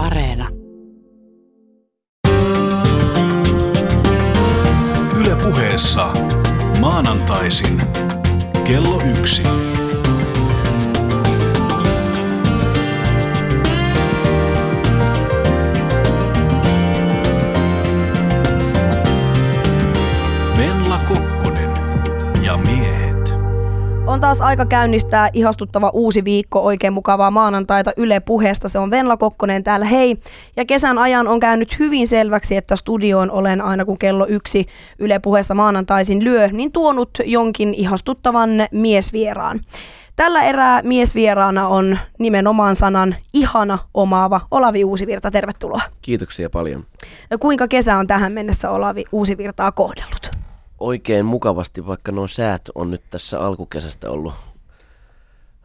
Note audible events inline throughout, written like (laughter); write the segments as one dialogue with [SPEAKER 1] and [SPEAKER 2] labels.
[SPEAKER 1] Areena.
[SPEAKER 2] Yle puheessa maanantaisin kello yksi.
[SPEAKER 3] On taas aika käynnistää ihastuttava uusi viikko oikein mukavaa maanantaita Yle puheesta. Se on Venla Kokkonen täällä, hei. Ja kesän ajan on käynyt hyvin selväksi, että studioon olen aina kun kello yksi Yle puheessa maanantaisin lyö, niin tuonut jonkin ihastuttavan miesvieraan. Tällä erää miesvieraana on nimenomaan sanan ihana omaava Olavi Uusivirta. Tervetuloa.
[SPEAKER 4] Kiitoksia paljon.
[SPEAKER 3] Kuinka kesä on tähän mennessä Olavi Uusivirtaa kohdellut?
[SPEAKER 4] Oikein mukavasti, vaikka nuo säät on nyt tässä alkukesästä ollut,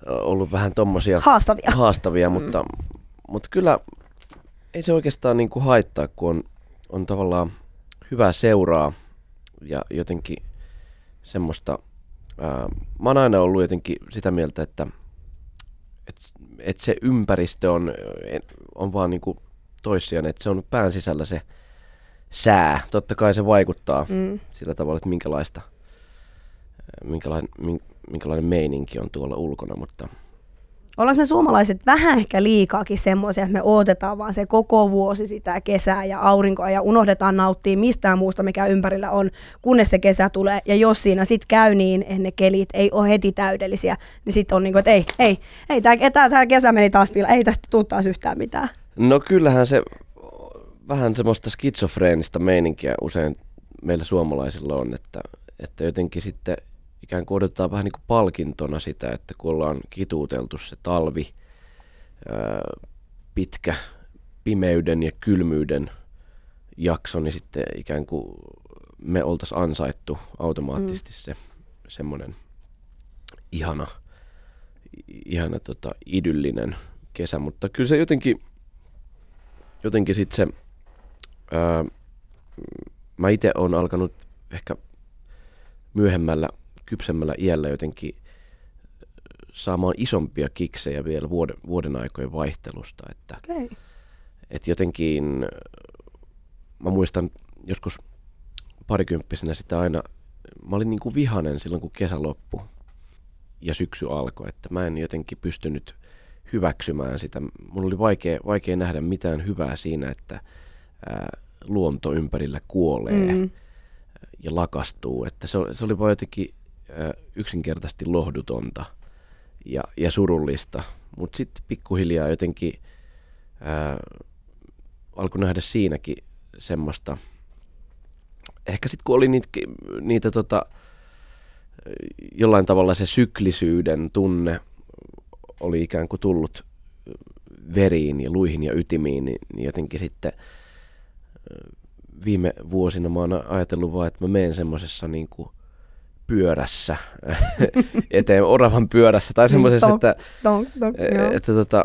[SPEAKER 4] ollut vähän tommosia
[SPEAKER 3] Haastavia.
[SPEAKER 4] haastavia mutta, mutta kyllä ei se oikeastaan niin kuin haittaa, kun on, on tavallaan hyvää seuraa ja jotenkin semmoista, ää, mä oon aina ollut jotenkin sitä mieltä, että et, et se ympäristö on, on vaan niin kuin toissijainen, että se on pään sisällä se sää. Totta kai se vaikuttaa
[SPEAKER 3] Mm.
[SPEAKER 4] sillä tavalla, että minkälaista, minkälainen, min- minkälainen meininki on tuolla ulkona, mutta
[SPEAKER 3] Ollaanko me suomalaiset vähän ehkä liikaakin semmoisia, että me odotetaan vaan se koko vuosi sitä kesää ja aurinkoa ja unohdetaan nauttia mistään muusta, mikä ympärillä on, kunnes se kesä tulee. Ja jos siinä sitten käy niin, että ne kelit ei ole heti täydellisiä, niin sitten on niin kuin, että ei, ei, ei tämä kesä meni taas pila, ei tästä tule taas yhtään mitään.
[SPEAKER 4] No kyllähän se vähän semmoista skitsofreenista meininkiä usein meillä suomalaisilla on, että, että jotenkin sitten ikään kuin odotetaan vähän niin kuin palkintona sitä, että kun ollaan kituuteltu se talvi, pitkä pimeyden ja kylmyyden jakso, niin sitten ikään kuin me oltaisiin ansaittu automaattisesti se semmoinen ihana, ihana tota, idyllinen kesä, mutta kyllä se jotenkin, jotenkin sitten se, ää, mä itse olen alkanut ehkä myöhemmällä, kypsemmällä iällä jotenkin saamaan isompia kiksejä vielä vuoden, vuoden aikojen vaihtelusta, että
[SPEAKER 3] Okay.
[SPEAKER 4] et jotenkin, mä muistan joskus parikymppisenä sitä aina, mä olin niin kuin vihanen silloin kun kesä loppui ja syksy alkoi, että mä en jotenkin pystynyt hyväksymään sitä. Mun oli vaikea, vaikea nähdä mitään hyvää siinä, että luonto ympärillä kuolee
[SPEAKER 3] Mm.
[SPEAKER 4] ja lakastuu. Että se, oli- se oli vaan jotenkin yksinkertaisesti lohdutonta ja, ja surullista. Mutta sitten pikkuhiljaa jotenkin ää, alkoi nähdä siinäkin semmoista, ehkä sitten kun oli niitä, niitä tota, jollain tavalla se syklisyyden tunne oli ikään kuin tullut veriin ja luihin ja ytimiin, niin, niin jotenkin sitten viime vuosina mä oon ajatellut vaan, että mä menen semmoisessa niin kuin pyörässä (laughs) eteen, oravan pyörässä tai semmoisessa, että,
[SPEAKER 3] joo.
[SPEAKER 4] että tota,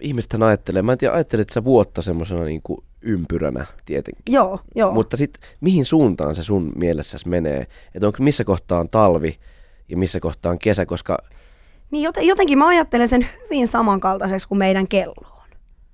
[SPEAKER 4] ihmisethän ajattelee, mä en tiedä, ajattelet sä vuotta semmoisena niin kuin ympyränä tietenkin.
[SPEAKER 3] Joo, joo.
[SPEAKER 4] Mutta sitten mihin suuntaan se sun mielessäsi menee? Että onko missä kohtaa on talvi ja missä kohtaa on kesä, koska
[SPEAKER 3] Niin joten- jotenkin mä ajattelen sen hyvin samankaltaiseksi kuin meidän kello.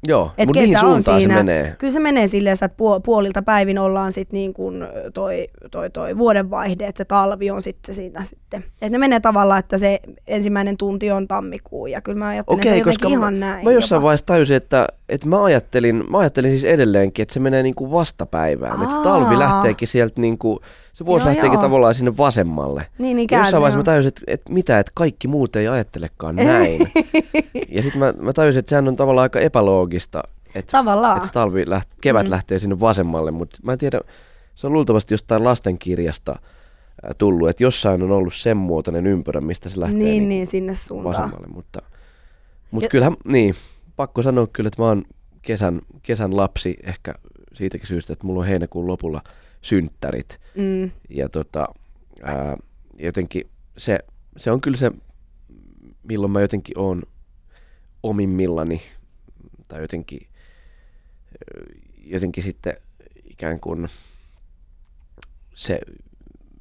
[SPEAKER 4] Joo,
[SPEAKER 3] Et
[SPEAKER 4] mutta mihin suuntaan
[SPEAKER 3] siinä-
[SPEAKER 4] se menee?
[SPEAKER 3] Kyllä se menee silleen, että puol- puolilta päivin ollaan sitten niin kuin toi, toi, toi vuodenvaihde, että se talvi on sitten se siitä sitten. Että ne menee tavallaan, että se ensimmäinen tunti on tammikuu ja kyllä mä ajattelen
[SPEAKER 4] Okei,
[SPEAKER 3] se
[SPEAKER 4] koska
[SPEAKER 3] jotenkin
[SPEAKER 4] mä,
[SPEAKER 3] ihan näin.
[SPEAKER 4] mä jossain
[SPEAKER 3] jopa.
[SPEAKER 4] vaiheessa tajusin, että, että mä, ajattelin, mä ajattelin siis edelleenkin, että se menee niin kuin vastapäivään. Että se talvi
[SPEAKER 3] Aa.
[SPEAKER 4] lähteekin sieltä, niin kuin, se vuosi
[SPEAKER 3] Joo,
[SPEAKER 4] lähteekin
[SPEAKER 3] joo.
[SPEAKER 4] tavallaan sinne vasemmalle.
[SPEAKER 3] Niin, niin
[SPEAKER 4] Ja jossain
[SPEAKER 3] käy,
[SPEAKER 4] vaiheessa mä tajusin, että, että mitä, että kaikki muut ei ajattelekaan näin. ja sitten mä, mä tajusin, että sehän on tavallaan aika epäloogista, että,
[SPEAKER 3] Tavallaan.
[SPEAKER 4] että talvi läht, kevät
[SPEAKER 3] Mm.
[SPEAKER 4] lähtee sinne vasemmalle, mutta mä en tiedä, se on luultavasti jostain lastenkirjasta tullut, että jossain on ollut sen muotoinen ympyrä, mistä se lähtee
[SPEAKER 3] niin,
[SPEAKER 4] niin,
[SPEAKER 3] niin, sinne suuntaan.
[SPEAKER 4] vasemmalle, mutta, mutta
[SPEAKER 3] Ja-
[SPEAKER 4] kyllähän, niin, pakko sanoa kyllä, että mä oon kesän, kesän lapsi ehkä siitäkin syystä, että mulla on heinäkuun lopulla synttärit
[SPEAKER 3] Mm.
[SPEAKER 4] ja tota, ää, jotenkin se, se on kyllä se, milloin mä jotenkin oon omimmillani tai jotenkin, jotenkin sitten ikään kuin se,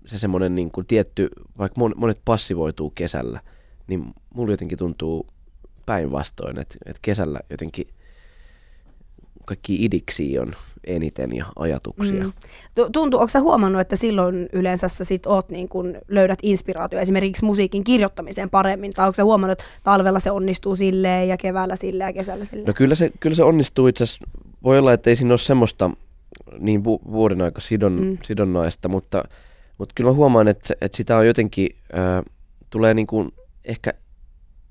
[SPEAKER 4] se semmoinen niin kuin tietty, vaikka mon- monet passivoituu kesällä, niin mulla jotenkin tuntuu päinvastoin, että, että kesällä jotenkin kaikki idiksi on eniten ja ajatuksia. Mm.
[SPEAKER 3] Tuntuu, onko sä huomannut, että silloin yleensä sä sit oot niin kun löydät inspiraatio esimerkiksi musiikin kirjoittamiseen paremmin, tai onko sä huomannut, että talvella se onnistuu silleen ja keväällä silleen ja kesällä silleen?
[SPEAKER 4] No kyllä se, kyllä se onnistuu itse asiassa. Voi olla, että ei siinä ole semmoista niin vu- vuoden aika sidon, mm. sidonnaista, mutta, mutta kyllä mä huomaan, että, että sitä on jotenkin, äh, tulee niin kuin ehkä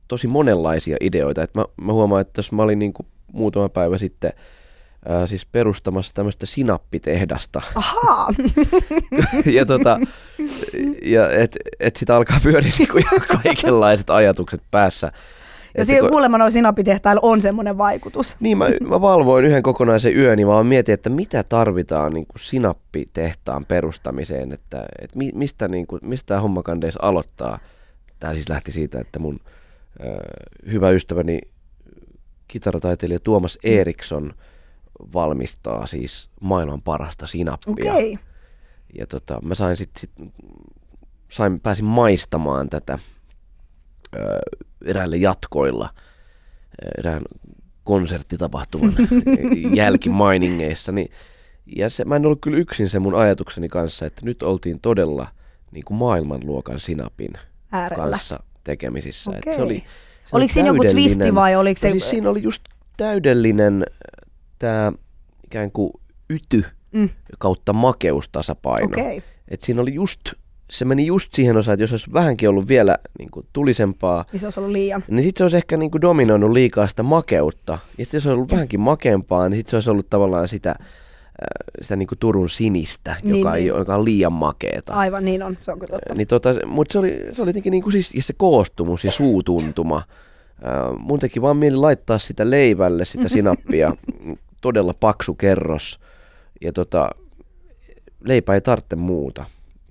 [SPEAKER 4] tosi monenlaisia ideoita. Et mä, mä huomaan, että jos mä olin niin kuin muutama päivä sitten ää, siis perustamassa tämmöistä sinappitehdasta.
[SPEAKER 3] Ahaa. (laughs)
[SPEAKER 4] ja tota, ja et, et sitä alkaa pyöriä niinku kaikenlaiset ajatukset päässä.
[SPEAKER 3] Ja siinä kun... kuulemma noilla sinappitehtailla on semmoinen vaikutus.
[SPEAKER 4] Niin, mä, mä valvoin yhden kokonaisen yön, niin vaan mietin, että mitä tarvitaan niin kuin sinappitehtaan perustamiseen, että, että mistä, niin kuin, mistä tämä homma aloittaa. Tämä siis lähti siitä, että mun äh, hyvä ystäväni kitarataiteilija Tuomas Eriksson valmistaa siis maailman parasta sinappia.
[SPEAKER 3] Okay.
[SPEAKER 4] Ja tota, mä sain sit, sit sain, pääsin maistamaan tätä ö, eräillä jatkoilla, erään konserttitapahtuman (laughs) jälkimainingeissa. Niin, ja se, mä en ollut kyllä yksin se mun ajatukseni kanssa, että nyt oltiin todella niin kuin maailmanluokan sinapin
[SPEAKER 3] Äärellä.
[SPEAKER 4] kanssa tekemisissä.
[SPEAKER 3] Okay.
[SPEAKER 4] se oli,
[SPEAKER 3] se oliko siinä joku twisti vai oliko se...
[SPEAKER 4] Siis siinä oli just täydellinen tämä ikään kuin yty mm. kautta makeustasapaino.
[SPEAKER 3] Okay.
[SPEAKER 4] Et siinä oli just, se meni just siihen osaan, että jos olisi vähänkin ollut vielä niin kuin tulisempaa,
[SPEAKER 3] niin se olisi ollut liian.
[SPEAKER 4] Niin sitten se olisi ehkä niin kuin dominoinut liikaa sitä makeutta. Ja sitten jos olisi ollut vähänkin makeampaa, niin sitten se olisi ollut tavallaan sitä, äh, sitä niin kuin Turun sinistä, niin, joka, niin. Ei, joka on liian makeeta.
[SPEAKER 3] Aivan, niin on, se on kyllä totta.
[SPEAKER 4] Niin tota, mutta se oli, se oli jotenkin niin kuin siis, ja se koostumus ja suutuntuma. Äh, mun teki vaan mieli laittaa sitä leivälle, sitä (laughs) sinappia, todella paksu kerros. Ja tota, leipä ei tarvitse muuta.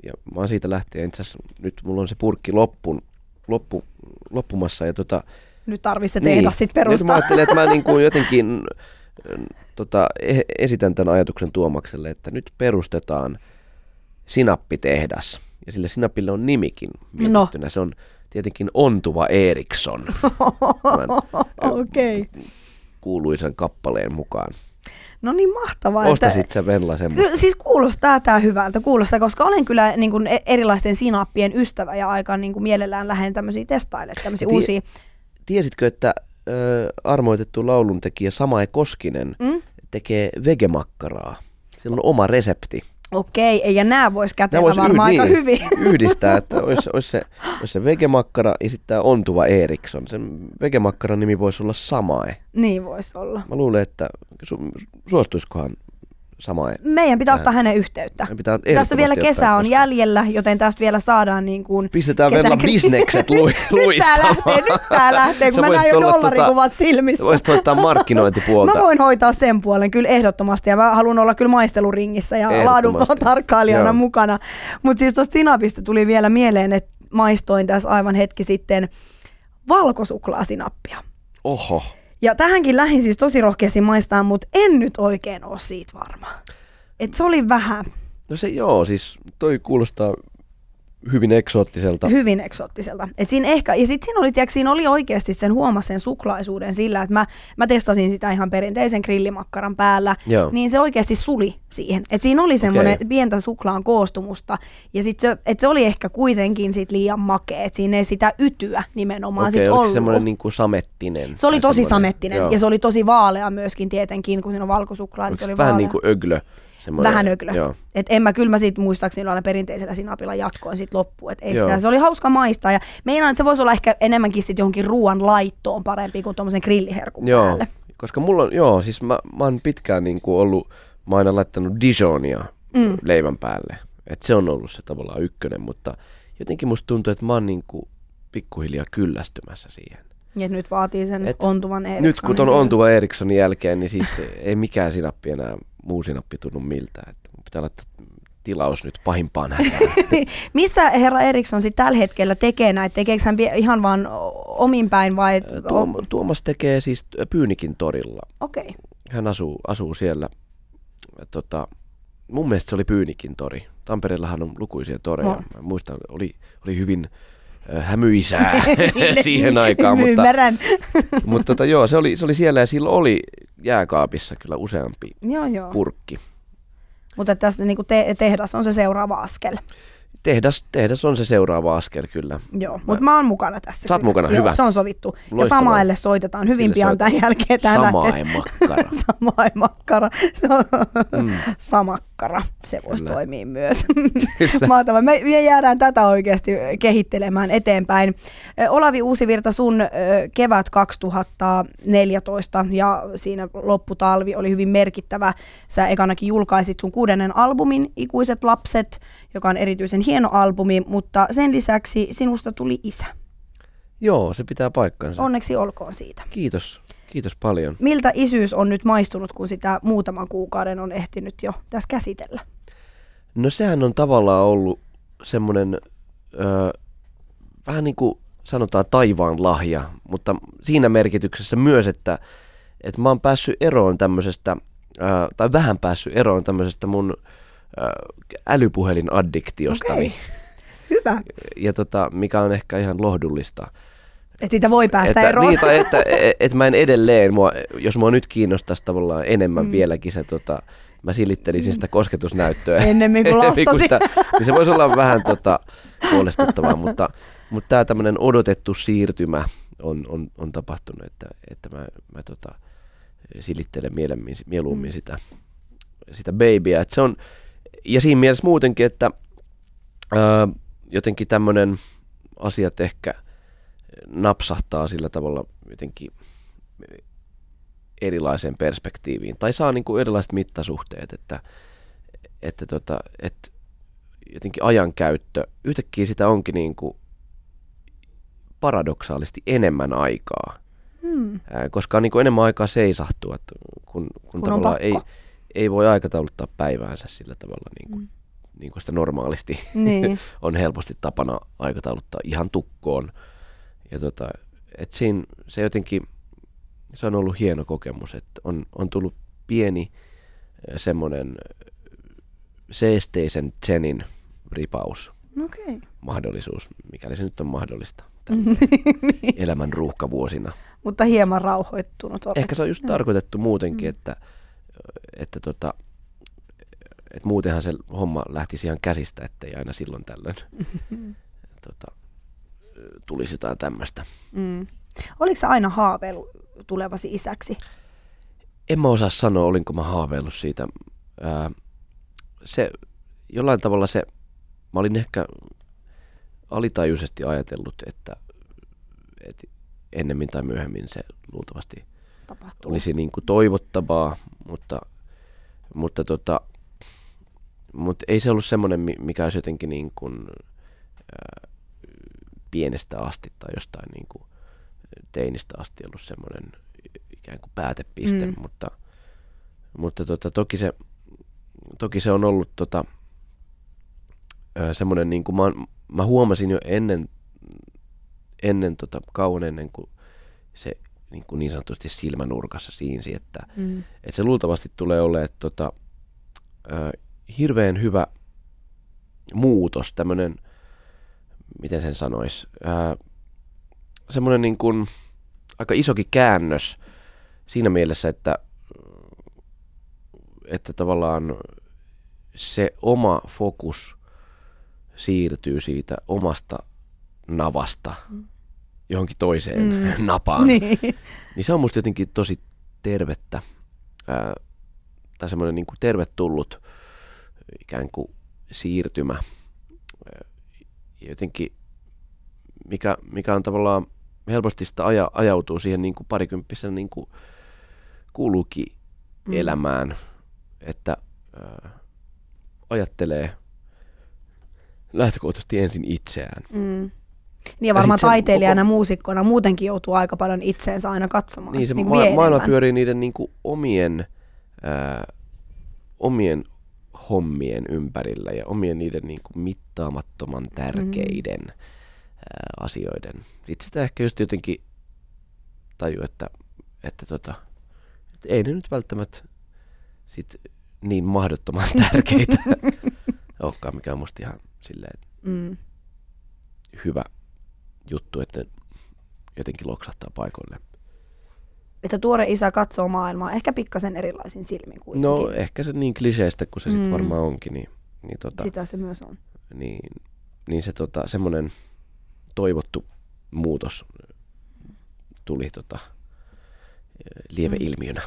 [SPEAKER 4] Ja mä oon siitä lähtien, itse nyt mulla on se purkki loppun, loppu, loppumassa. Ja tota,
[SPEAKER 3] nyt tarvii se tehdä niin, sitten perustaa.
[SPEAKER 4] Nyt mä ajattelin, että mä (laughs) niin kuin jotenkin tota, e-, esitän tämän ajatuksen Tuomakselle, että nyt perustetaan sinappitehdas. Ja sille sinapille on nimikin mietittynä. No. Se on tietenkin Ontuva Eriksson. (laughs)
[SPEAKER 3] Okei. Okay.
[SPEAKER 4] Kuuluisan kappaleen mukaan.
[SPEAKER 3] No niin mahtavaa.
[SPEAKER 4] Ostasit että, sä Venla semmoista?
[SPEAKER 3] Siis kuulostaa tämä hyvältä, kuulostaa, koska olen kyllä niin kuin e- erilaisten sinappien ystävä ja aika niin kuin mielellään lähden tämmöisiä testaille, tämmöisiä tie, uusia.
[SPEAKER 4] Tiesitkö, että ö, armoitettu lauluntekijä Samae Koskinen mm? tekee vegemakkaraa? Sillä on oma resepti.
[SPEAKER 3] Okei, ja nämä voisi kätellä vois varmaan yh- aika niin, hyvin.
[SPEAKER 4] Yhdistää, että olisi, olisi, se, olisi se vegemakkara ja sitten tämä ontuva Eriksson. Sen vegemakkaran nimi voisi olla Samae.
[SPEAKER 3] Niin voisi olla.
[SPEAKER 4] Mä luulen, että su- suostuisikohan sama.
[SPEAKER 3] Meidän pitää ottaa hänen yhteyttä.
[SPEAKER 4] Pitää
[SPEAKER 3] tässä vielä kesä on koska... jäljellä, joten tästä vielä saadaan niin kuin
[SPEAKER 4] Pistetään vielä bisnekset lu- luistamaan. (laughs)
[SPEAKER 3] nyt tää lähtee, nyt tää lähtee, kun mä näen jo dollarikuvat tota, silmissä.
[SPEAKER 4] Voisit hoitaa markkinointipuolta. (laughs)
[SPEAKER 3] mä voin hoitaa sen puolen kyllä ehdottomasti ja mä haluan olla kyllä maisteluringissä ja laadun tarkkailijana mukana. Mutta siis tuosta sinapista tuli vielä mieleen, että maistoin tässä aivan hetki sitten valkosuklaasinappia.
[SPEAKER 4] Oho.
[SPEAKER 3] Ja tähänkin lähin siis tosi rohkeasti maistaa, mutta en nyt oikein ole siitä varma. Et se oli vähän.
[SPEAKER 4] No se joo, siis toi kuulostaa hyvin eksoottiselta.
[SPEAKER 3] Hyvin eksoottiselta. Et siinä ehkä, ja sitten siinä oli, tiiäks, siinä oli oikeasti sen huomasen suklaisuuden sillä, että mä, mä testasin sitä ihan perinteisen grillimakkaran päällä,
[SPEAKER 4] Joo.
[SPEAKER 3] niin se oikeasti suli siihen. Et siinä oli semmoinen okay. pientä suklaan koostumusta, ja sit se, et se oli ehkä kuitenkin sit liian makea, että siinä ei sitä ytyä nimenomaan okay, sit ollut.
[SPEAKER 4] semmoinen niin kuin samettinen?
[SPEAKER 3] Se oli tosi samettinen, Joo. ja se oli tosi vaalea myöskin tietenkin, kun siinä on valkosuklaa.
[SPEAKER 4] Niin
[SPEAKER 3] se oli
[SPEAKER 4] vähän
[SPEAKER 3] vaalea.
[SPEAKER 4] niin kuin öglö?
[SPEAKER 3] Semmoinen, Vähän öglö. Joo. Et en mä kyllä mä sit muistaakseni aina perinteisellä sinapilla jatkoin sit loppuun. Et ei sitä, se oli hauska maistaa. Ja meinaan, että se voisi olla ehkä enemmänkin sit johonkin ruoan laittoon parempi kuin tuommoisen grilliherkun
[SPEAKER 4] joo.
[SPEAKER 3] päälle.
[SPEAKER 4] Koska mulla on, joo, siis mä, mä oon pitkään niin kuin ollut, mä oon aina laittanut Dijonia mm. leivän päälle. Et se on ollut se tavallaan ykkönen, mutta jotenkin musta tuntuu, että mä oon niin kuin pikkuhiljaa kyllästymässä siihen.
[SPEAKER 3] Ja nyt vaatii sen Et ontuvan Erikssonin.
[SPEAKER 4] Nyt kun on ontuva Erikssonin jälkeen, niin siis (laughs) ei mikään sinappi enää muu sinappi tunnu miltä. Että pitää laittaa tilaus nyt pahimpaan hätään. (laughs)
[SPEAKER 3] Missä herra Eriksson sitten tällä hetkellä tekee näitä? Tekeekö hän ihan vaan omin päin vai?
[SPEAKER 4] Tuom, Tuomas tekee siis Pyynikin torilla.
[SPEAKER 3] Okei. Okay.
[SPEAKER 4] Hän asuu, asuu siellä. Tota, mun mielestä se oli Pyynikin tori. Tampereellahan on lukuisia toreja. No. Mä muistan, oli, oli hyvin hämyisää (laughs) (laughs) siihen aikaan. mutta, (laughs) mutta tota, joo, se oli, se oli siellä ja sillä oli jääkaapissa kyllä useampi
[SPEAKER 3] Joo, joo.
[SPEAKER 4] purkki.
[SPEAKER 3] Mutta tässä niin te- tehdas on se seuraava askel.
[SPEAKER 4] Tehdas, tehdas on se seuraava askel kyllä.
[SPEAKER 3] Joo, mutta mä oon mukana tässä.
[SPEAKER 4] Sä oot mukana,
[SPEAKER 3] Joo,
[SPEAKER 4] hyvä.
[SPEAKER 3] Se on sovittu. Ja
[SPEAKER 4] Loistavaa.
[SPEAKER 3] Samaelle soitetaan hyvin
[SPEAKER 4] Sille
[SPEAKER 3] pian
[SPEAKER 4] soitetaan.
[SPEAKER 3] tämän jälkeen. Tää
[SPEAKER 4] Samae makkara.
[SPEAKER 3] Samae makkara. Se on
[SPEAKER 4] Mm.
[SPEAKER 3] Samakkara. Se voisi
[SPEAKER 4] Kyllä.
[SPEAKER 3] toimia myös. (laughs) (laughs) Mahtavaa. Me, me jäädään tätä oikeasti kehittelemään eteenpäin. Olavi Uusivirta, sun kevät 2014 ja siinä lopputalvi oli hyvin merkittävä. Sä ekanakin julkaisit sun kuudennen albumin Ikuiset lapset, joka on erityisen hieno albumi, mutta sen lisäksi sinusta tuli isä.
[SPEAKER 4] Joo, se pitää paikkansa.
[SPEAKER 3] Onneksi olkoon siitä.
[SPEAKER 4] Kiitos. Kiitos paljon.
[SPEAKER 3] Miltä isyys on nyt maistunut, kun sitä muutaman kuukauden on ehtinyt jo tässä käsitellä?
[SPEAKER 4] No sehän on tavallaan ollut semmoinen ö, vähän niin kuin sanotaan taivaan lahja, mutta siinä merkityksessä myös, että, että mä oon päässyt eroon tämmöisestä, ö, tai vähän päässyt eroon tämmöisestä mun ö, älypuhelin-addiktiosta,
[SPEAKER 3] Okei. Hyvä.
[SPEAKER 4] ja tota, mikä on ehkä ihan lohdullista.
[SPEAKER 3] Että siitä voi päästä
[SPEAKER 4] että,
[SPEAKER 3] eroon.
[SPEAKER 4] Niin, tai että, (laughs) et, et mä en edelleen, mua, jos mua nyt kiinnostaisi tavallaan enemmän
[SPEAKER 3] Mm.
[SPEAKER 4] mm. vieläkin se, tota, mä silittelisin sitä kosketusnäyttöä.
[SPEAKER 3] Ennemmin kuin (laughs) lastasi.
[SPEAKER 4] sitä, niin se voisi olla vähän tota, (laughs) huolestuttavaa, mutta, mutta tämä tämmöinen odotettu siirtymä on, on, on tapahtunut, että, että mä, mä tota, silittelen mieluummin, mieluummin
[SPEAKER 3] Mm.
[SPEAKER 4] sitä, sitä babyä. Et se on, ja siinä mielessä muutenkin, että ää, jotenkin tämmöinen asiat ehkä napsahtaa sillä tavalla jotenkin erilaiseen perspektiiviin. Tai saa niin kuin erilaiset mittasuhteet, että, että, tota, että jotenkin ajankäyttö, yhtäkkiä sitä onkin niin kuin paradoksaalisesti enemmän aikaa.
[SPEAKER 3] Hmm.
[SPEAKER 4] Koska on niin kuin enemmän aikaa seisahtua, että kun, kun,
[SPEAKER 3] Kun
[SPEAKER 4] tavallaan ei, ei voi aikatauluttaa päiväänsä sillä tavalla, niin kuin,
[SPEAKER 3] Mm.
[SPEAKER 4] niin kuin sitä normaalisti
[SPEAKER 3] Niin. (laughs)
[SPEAKER 4] on helposti tapana aikatauluttaa ihan tukkoon. Ja tota, et siinä, se jotenkin, se on ollut hieno kokemus, että on, on tullut pieni semmoinen seesteisen zenin ripaus
[SPEAKER 3] Okei.
[SPEAKER 4] mahdollisuus, mikäli se nyt on mahdollista (laughs)
[SPEAKER 3] Niin.
[SPEAKER 4] elämän ruuhkavuosina.
[SPEAKER 3] Mutta hieman rauhoittunut olet.
[SPEAKER 4] Ehkä se on just tarkoitettu muutenkin,
[SPEAKER 3] Mm.
[SPEAKER 4] että, että, tota, että muutenhan se homma lähtisi ihan käsistä, ettei aina silloin tällöin (laughs) tota, tulisi jotain tämmöistä.
[SPEAKER 3] Mm. Oliko aina haaveillut tulevasi isäksi?
[SPEAKER 4] En mä osaa sanoa, olinko mä haaveillut siitä. Ää, se, jollain tavalla se, mä olin ehkä alitajuisesti ajatellut, että, että ennemmin tai myöhemmin se luultavasti
[SPEAKER 3] Tapahtuu.
[SPEAKER 4] olisi niin kuin toivottavaa, mutta, mutta, tota, mutta ei se ollut semmoinen, mi- mikä olisi jotenkin niin kuin, ää, pienestä asti tai jostain niin kuin teinistä asti ollut semmoinen ikään kuin päätepiste,
[SPEAKER 3] Mm.
[SPEAKER 4] mutta, mutta tota, toki, se, toki se on ollut tota, semmoinen, niin kuin mä, mä huomasin jo ennen, ennen tota, kauan ennen kuin se niin, kuin niin sanotusti silmänurkassa siinsi, että,
[SPEAKER 3] Mm.
[SPEAKER 4] että se luultavasti tulee olemaan tota, hirveän hyvä muutos, tämmöinen, miten sen sanoisi, semmoinen niin kuin aika isokin käännös siinä mielessä, että, että tavallaan se oma fokus siirtyy siitä omasta navasta
[SPEAKER 3] Mm.
[SPEAKER 4] johonkin toiseen
[SPEAKER 3] Mm. (laughs)
[SPEAKER 4] napaan.
[SPEAKER 3] Niin.
[SPEAKER 4] Niin se on musta jotenkin tosi tervettä, ää, tai semmoinen niin kuin tervetullut ikään kuin siirtymä. Ää, jotenkin, mikä, mikä on tavallaan helposti sitä aja, ajautuu siihen niin kuin parikymppisen niin kuin kuuluukin
[SPEAKER 3] Mm.
[SPEAKER 4] elämään, että ää, ajattelee lähtökohtaisesti ensin itseään.
[SPEAKER 3] Mm. Niin ja varmaan
[SPEAKER 4] se
[SPEAKER 3] taiteilijana,
[SPEAKER 4] koko-
[SPEAKER 3] muusikkona muutenkin joutuu aika paljon itseensä aina katsomaan.
[SPEAKER 4] Niin se
[SPEAKER 3] niin
[SPEAKER 4] ma- maailma pyörii niiden niin kuin omien, ää, omien hommien ympärillä ja omien niiden niin kuin mittaamattoman tärkeiden
[SPEAKER 3] Mm.
[SPEAKER 4] ää, asioiden. Sitten sitä ehkä just jotenkin tajuu, että, että, tota, että ei ne nyt välttämättä sit niin mahdottoman (laughs) tärkeitä olekaan, mikä on musta ihan silleen
[SPEAKER 3] Mm.
[SPEAKER 4] hyvä juttu, että ne jotenkin loksahtaa paikoille.
[SPEAKER 3] Että tuore isä katsoo maailmaa ehkä pikkasen erilaisin silmin kuitenkin.
[SPEAKER 4] No ehkä se niin kliseistä kuin se sitten
[SPEAKER 3] Mm.
[SPEAKER 4] varmaan onkin, niin, niin, tota,
[SPEAKER 3] Sitä se myös on.
[SPEAKER 4] niin, niin se tota, semmoinen toivottu muutos tuli tota, lieveilmiönä.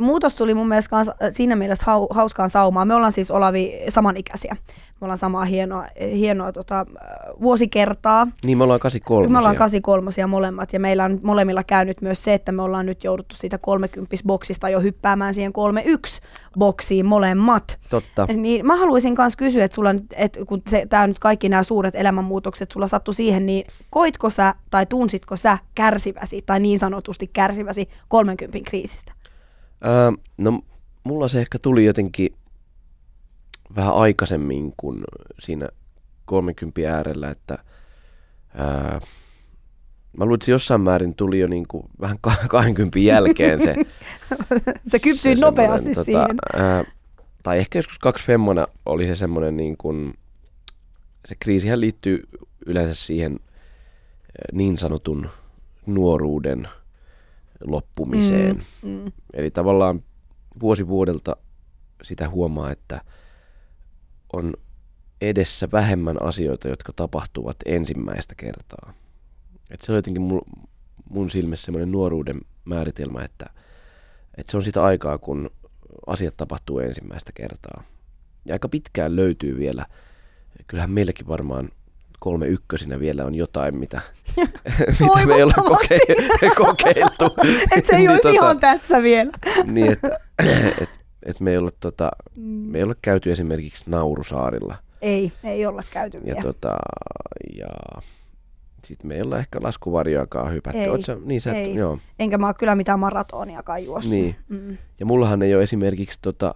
[SPEAKER 3] Ja muutos tuli mun mielestä kans, äh, siinä mielessä hau, hauskaan saumaan. Me ollaan siis Olavi samanikäisiä. Me ollaan samaa hienoa, hienoa tota, äh, vuosikertaa.
[SPEAKER 4] Niin me ollaan 83.
[SPEAKER 3] Me ollaan 83 molemmat ja meillä on molemmilla käynyt myös se, että me ollaan nyt jouduttu siitä 30 boksista jo hyppäämään siihen 31 boksiin molemmat.
[SPEAKER 4] Totta.
[SPEAKER 3] Niin mä haluaisin myös kysyä, että sulla että kun se, tää nyt kaikki nämä suuret elämänmuutokset sulla sattu siihen, niin koitko sä tai tunsitko sä kärsiväsi tai niin sanotusti kärsiväsi 30 kriisistä?
[SPEAKER 4] Öö, no mulla se ehkä tuli jotenkin vähän aikaisemmin kuin siinä 30 äärellä, että öö, mä luulen, että jossain määrin tuli jo niin kuin vähän ka- (laughs) 20 jälkeen se. (laughs)
[SPEAKER 3] Se kypsyi
[SPEAKER 4] se
[SPEAKER 3] nopeasti
[SPEAKER 4] semmonen,
[SPEAKER 3] siihen.
[SPEAKER 4] Ää, tai ehkä joskus kaksi femmona oli se semmoinen niin kuin, se kriisihän liittyy yleensä siihen niin sanotun nuoruuden loppumiseen.
[SPEAKER 3] Mm, mm.
[SPEAKER 4] Eli tavallaan vuosi vuodelta sitä huomaa, että on edessä vähemmän asioita, jotka tapahtuvat ensimmäistä kertaa. Et se on jotenkin mun, mun silmissä semmoinen nuoruuden määritelmä, että, että se on sitä aikaa, kun asiat tapahtuu ensimmäistä kertaa. Ja aika pitkään löytyy vielä, kyllähän meilläkin varmaan kolme ykkösinä vielä on jotain, mitä, (laughs) (laughs) mitä me ei olla koke- (laughs) kokeiltu.
[SPEAKER 3] Et se ei
[SPEAKER 4] Niin
[SPEAKER 3] olisi
[SPEAKER 4] tota-
[SPEAKER 3] ihan tässä vielä.
[SPEAKER 4] niin, että (clears throat) et, et me, ei olla, tota, me ei olla käyty esimerkiksi Naurusaarilla.
[SPEAKER 3] Ei, ei olla käyty
[SPEAKER 4] Ja,
[SPEAKER 3] vielä.
[SPEAKER 4] tota, ja sitten me ei olla ehkä laskuvarjoakaan hypätty.
[SPEAKER 3] Ei,
[SPEAKER 4] sä, niin sä, et-
[SPEAKER 3] ei.
[SPEAKER 4] Joo.
[SPEAKER 3] Enkä mä oon kyllä mitään maratoniakaan juossut.
[SPEAKER 4] Niin.
[SPEAKER 3] Mm.
[SPEAKER 4] Ja mullahan ei ole esimerkiksi tota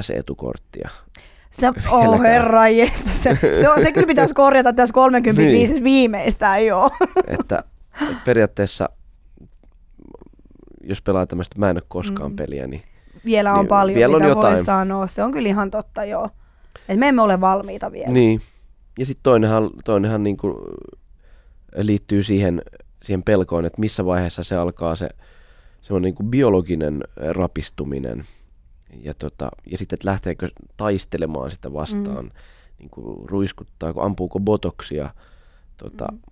[SPEAKER 4] S-etukorttia.
[SPEAKER 3] Se, (laughs) oh herra jes, se, se, on, se kyllä pitäisi korjata tässä 35
[SPEAKER 4] Niin.
[SPEAKER 3] viimeistään, joo. (laughs)
[SPEAKER 4] että, et periaatteessa, jos pelaa tämmöistä mä en ole koskaan
[SPEAKER 3] Mm.
[SPEAKER 4] peliä, niin
[SPEAKER 3] Vielä on
[SPEAKER 4] Niin,
[SPEAKER 3] paljon,
[SPEAKER 4] vielä on
[SPEAKER 3] mitä
[SPEAKER 4] jotain.
[SPEAKER 3] voi sanoa. Se on kyllä ihan totta, joo. Et me emme ole valmiita vielä.
[SPEAKER 4] Niin. Ja sitten toinenhan, toinenhan niinku liittyy siihen, siihen pelkoon, että missä vaiheessa se alkaa se semmoinen niinku biologinen rapistuminen. Ja, tota, ja sitten, että lähteekö taistelemaan sitä vastaan, mm. niinku ruiskuttaako, ampuuko botoksia tota,
[SPEAKER 3] Mm.
[SPEAKER 4] mm.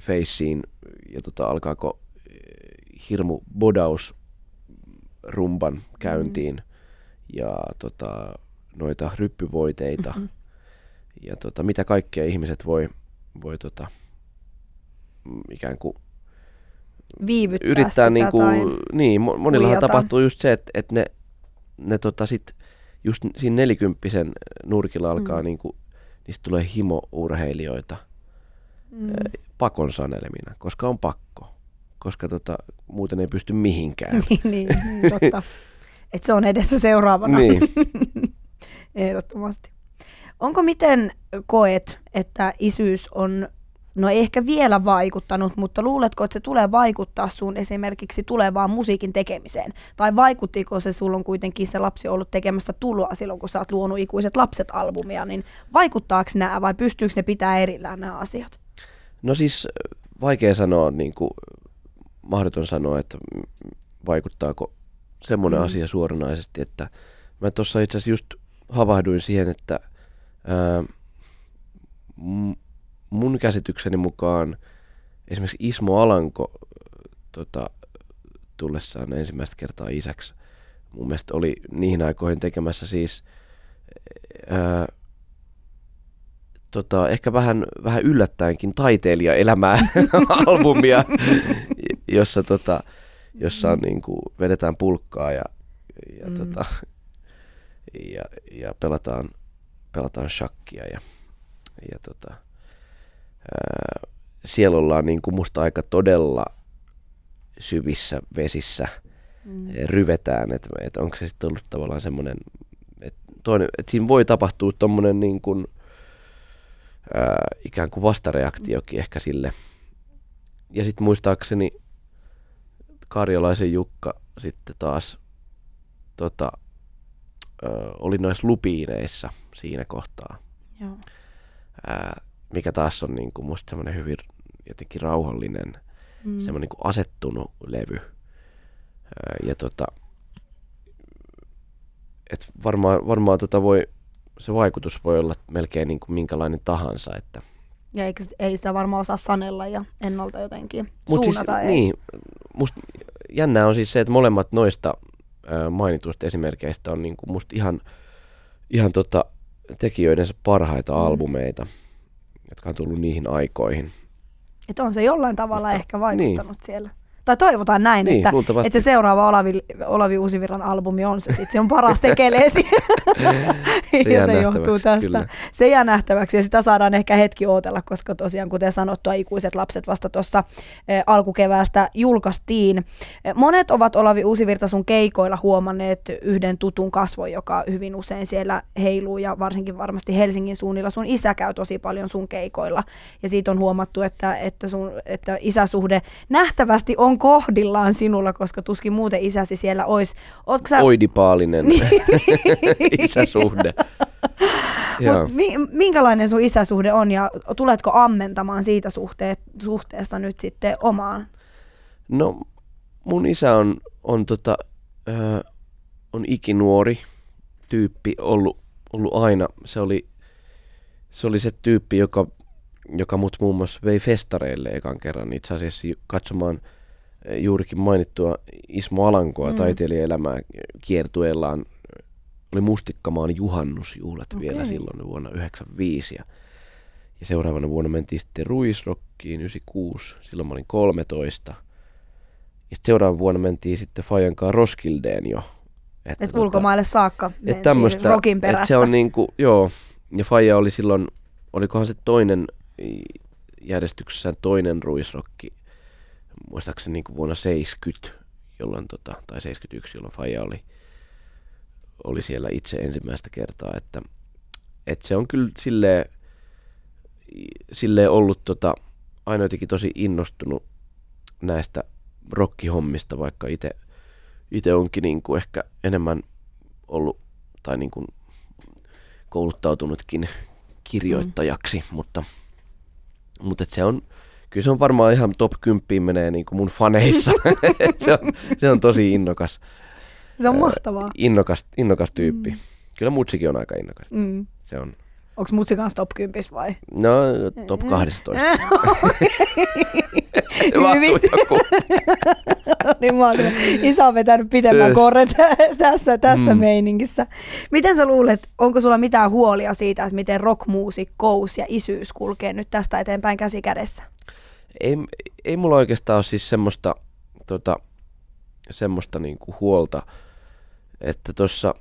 [SPEAKER 4] feissiin ja tota, alkaako eh, hirmu bodaus rumban käyntiin mm. ja tota, noita ryppyvoiteita
[SPEAKER 3] Mhm.
[SPEAKER 4] ja tota, mitä kaikkea ihmiset voi, voi tota, mm, ikään kuin
[SPEAKER 3] Viivyttää
[SPEAKER 4] yrittää
[SPEAKER 3] sitä
[SPEAKER 4] niin kuin,
[SPEAKER 3] tai...
[SPEAKER 4] niin, mo- monillahan
[SPEAKER 3] huijata.
[SPEAKER 4] tapahtuu just se, että, että ne, ne tota sit, just siinä nelikymppisen nurkilla alkaa
[SPEAKER 3] Mm.
[SPEAKER 4] mm. niin kuin, niistä tulee himo-urheilijoita
[SPEAKER 3] Mm.
[SPEAKER 4] pakon sanelemina, koska on pakko, koska tota, muuten ei pysty mihinkään. (laughs)
[SPEAKER 3] niin, niin, niin, totta. (laughs) Et se on edessä seuraavana.
[SPEAKER 4] niin. (laughs)
[SPEAKER 3] Ehdottomasti. Onko miten koet, että isyys on, no ei ehkä vielä vaikuttanut, mutta luuletko, että se tulee vaikuttaa sun esimerkiksi tulevaan musiikin tekemiseen? Tai vaikuttiko se, sulla on kuitenkin se lapsi ollut tekemässä tuloa silloin, kun sä oot luonut ikuiset lapset-albumia, niin vaikuttaako nämä vai pystyykö ne pitää erillään nämä asiat?
[SPEAKER 4] No siis vaikea sanoa, niin kuin, mahdoton sanoa, että vaikuttaako semmoinen
[SPEAKER 3] Mm.
[SPEAKER 4] mm. asia suoranaisesti, että mä tuossa itse asiassa just havahduin siihen, että ää, m- mun käsitykseni mukaan esimerkiksi Ismo Alanko tota, tullessaan ensimmäistä kertaa isäksi mun mielestä oli niihin aikoihin tekemässä siis ää, tota, ehkä vähän, vähän yllättäenkin taiteilijaelämää (laughs) albumia, jossa, tota, jossa on, niin kuin, vedetään pulkkaa ja, ja,
[SPEAKER 3] Mm.
[SPEAKER 4] mm. tota, ja, ja pelataan, pelataan shakkia ja, ja tota, ää, siellä ollaan niin kuin musta aika todella syvissä vesissä
[SPEAKER 3] Mm.
[SPEAKER 4] ryvetään, että et onko se sitten ollut tavallaan semmoinen, että et siinä voi tapahtua tommonen niin kuin, ää, ikään kuin vastareaktiokin ehkä sille. Ja sitten muistaakseni Karjalaisen Jukka sitten taas tota, ö, oli noissa lupiineissa siinä kohtaa,
[SPEAKER 3] Joo.
[SPEAKER 4] ää, mikä taas on niin kuin musta semmoinen hyvin jotenkin rauhallinen,
[SPEAKER 3] Mm.
[SPEAKER 4] semmoinen niin kuin asettunut levy. Ja tota, et varmaan, varmaan tota voi, se vaikutus voi olla melkein niin kuin minkälainen tahansa. Että,
[SPEAKER 3] Ja eikö, ei sitä varmaan osaa sanella ja ennalta jotenkin
[SPEAKER 4] Mut
[SPEAKER 3] suunnata
[SPEAKER 4] siis,
[SPEAKER 3] edes.
[SPEAKER 4] niin, musta jännää on siis se, että molemmat noista mainituista esimerkkeistä on niinku musta ihan, ihan tota, tekijöidensä parhaita
[SPEAKER 3] Mm.
[SPEAKER 4] albumeita, jotka on tullut niihin aikoihin.
[SPEAKER 3] Että on se jollain tavalla
[SPEAKER 4] Mutta-
[SPEAKER 3] ehkä vaikuttanut siellä. Tai toivotaan näin,
[SPEAKER 4] Niin,
[SPEAKER 3] että,
[SPEAKER 4] luultavasti.
[SPEAKER 3] että se seuraava Olavi, Olavi Uusivirran albumi on se sitten. Se on paras tekeleesi.
[SPEAKER 4] Se (laughs)
[SPEAKER 3] ja se johtuu tästä.
[SPEAKER 4] kyllä.
[SPEAKER 3] Se jää nähtäväksi ja sitä saadaan ehkä hetki ootella, koska tosiaan kuten sanottua, ikuiset lapset vasta tuossa eh, alkukeväästä julkaistiin. Eh, monet ovat Olavi Uusivirta sun keikoilla huomanneet yhden tutun kasvon, joka hyvin usein siellä heiluu ja varsinkin varmasti Helsingin suunnilla. Sun isä käy tosi paljon sun keikoilla ja siitä on huomattu, että, että, sun, että isäsuhde nähtävästi on kohdillaan sinulla, koska tuskin muuten isäsi siellä olisi. Ootko sä...
[SPEAKER 4] Oidipaalinen (laughs) isäsuhde. Joo.
[SPEAKER 3] Mut mi- minkälainen sun isäsuhde on ja tuletko ammentamaan siitä suhteet, suhteesta nyt sitten omaan?
[SPEAKER 4] No mun isä on, on, tota, ää, on ikinuori tyyppi ollut, ollut aina. Se oli, se oli se tyyppi, joka, joka mut muun muassa vei festareille ekan kerran itse asiassa katsomaan juurikin mainittua Ismo Alankoa
[SPEAKER 3] Mm.
[SPEAKER 4] taiteilijaelämää kiertueellaan. Oli Mustikkamaan juhannusjuhlat okay. vielä silloin vuonna 1995 ja, ja seuraavana vuonna mentiin sitten Ruisrockiin 96, silloin mä olin 13. Ja sitten seuraavana vuonna mentiin sitten Fajan kanssa Roskildeen jo.
[SPEAKER 3] Että et ulkomaille saakka mentiin
[SPEAKER 4] tämmöstä,
[SPEAKER 3] rokin perässä.
[SPEAKER 4] se on niinku, joo, ja Faija oli silloin, olikohan se toinen järjestyksessään toinen ruisrokki, muistaakseni niinku vuonna 70, jolloin tota, tai 71, jolloin Faija oli, oli siellä itse ensimmäistä kertaa, että, että se on kyllä silleen, silleen ollut tota, aina jotenkin tosi innostunut näistä rokkihommista, vaikka itse itse onkin niin kuin ehkä enemmän ollut tai niin kuin kouluttautunutkin kirjoittajaksi, mm. mutta, mutta et se on, kyllä se on varmaan ihan top 10 menee niin kuin mun faneissa. (laughs) (laughs) Se, on, se on tosi innokas,
[SPEAKER 3] se on mahtavaa.
[SPEAKER 4] innokas, innokas tyyppi.
[SPEAKER 3] Mm.
[SPEAKER 4] Kyllä mutsikin on aika innokas.
[SPEAKER 3] Mm.
[SPEAKER 4] Se on,
[SPEAKER 3] Onko mutsi kanssa top 10 vai?
[SPEAKER 4] no top 12. (laughs)
[SPEAKER 3] Hyvin.
[SPEAKER 4] Vahtui joku.
[SPEAKER 3] niin mä oon isä on vetänyt pidemmän korren tä- tässä, tässä. Mm. meiningissä. Miten sä luulet, onko sulla mitään huolia siitä, että miten rockmuusikkous ja isyys kulkee nyt tästä eteenpäin käsi kädessä?
[SPEAKER 4] Ei, ei mulla oikeastaan ole siis semmoista, tota, semmoista niinku huolta, että tuossa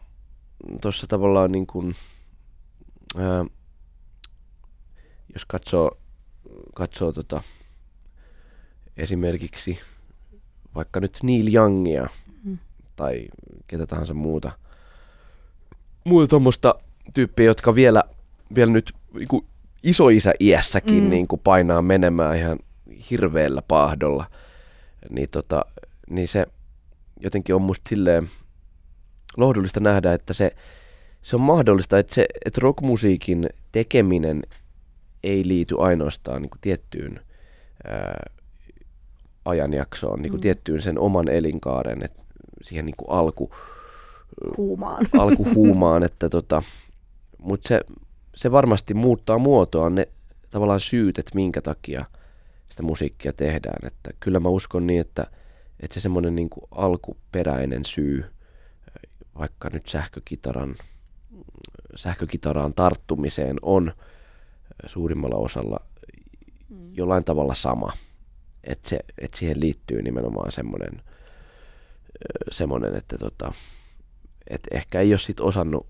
[SPEAKER 4] tossa tavallaan niin kuin, ää, jos katsoo, katsoo tota, esimerkiksi vaikka nyt Neil Youngia
[SPEAKER 3] Mm.
[SPEAKER 4] tai ketä tahansa muuta, muuta tuommoista tyyppiä, jotka vielä, vielä nyt niin isoisä iässäkin
[SPEAKER 3] mm.
[SPEAKER 4] niin kuin painaa menemään ihan hirveällä paahdolla, niin, tota, niin se jotenkin on musta silleen lohdullista nähdä, että se, se on mahdollista, että, se, että rockmusiikin tekeminen ei liity ainoastaan niin kuin tiettyyn ää, ajanjaksoon, niin kuin
[SPEAKER 3] Mm.
[SPEAKER 4] tiettyyn sen oman elinkaaren, että siihen niin kuin alku,
[SPEAKER 3] Huumaan. (laughs)
[SPEAKER 4] alkuhuumaan, että tota, mutta se, se varmasti muuttaa muotoaan ne tavallaan syyt, että minkä takia sitä musiikkia tehdään. Että kyllä mä uskon niin, että, että se semmoinen niin alkuperäinen syy, vaikka nyt sähkökitaran, sähkökitaraan tarttumiseen on suurimmalla osalla jollain tavalla sama. Että se, et siihen liittyy nimenomaan semmoinen, semmoinen että tota, et ehkä ei ole sit osannut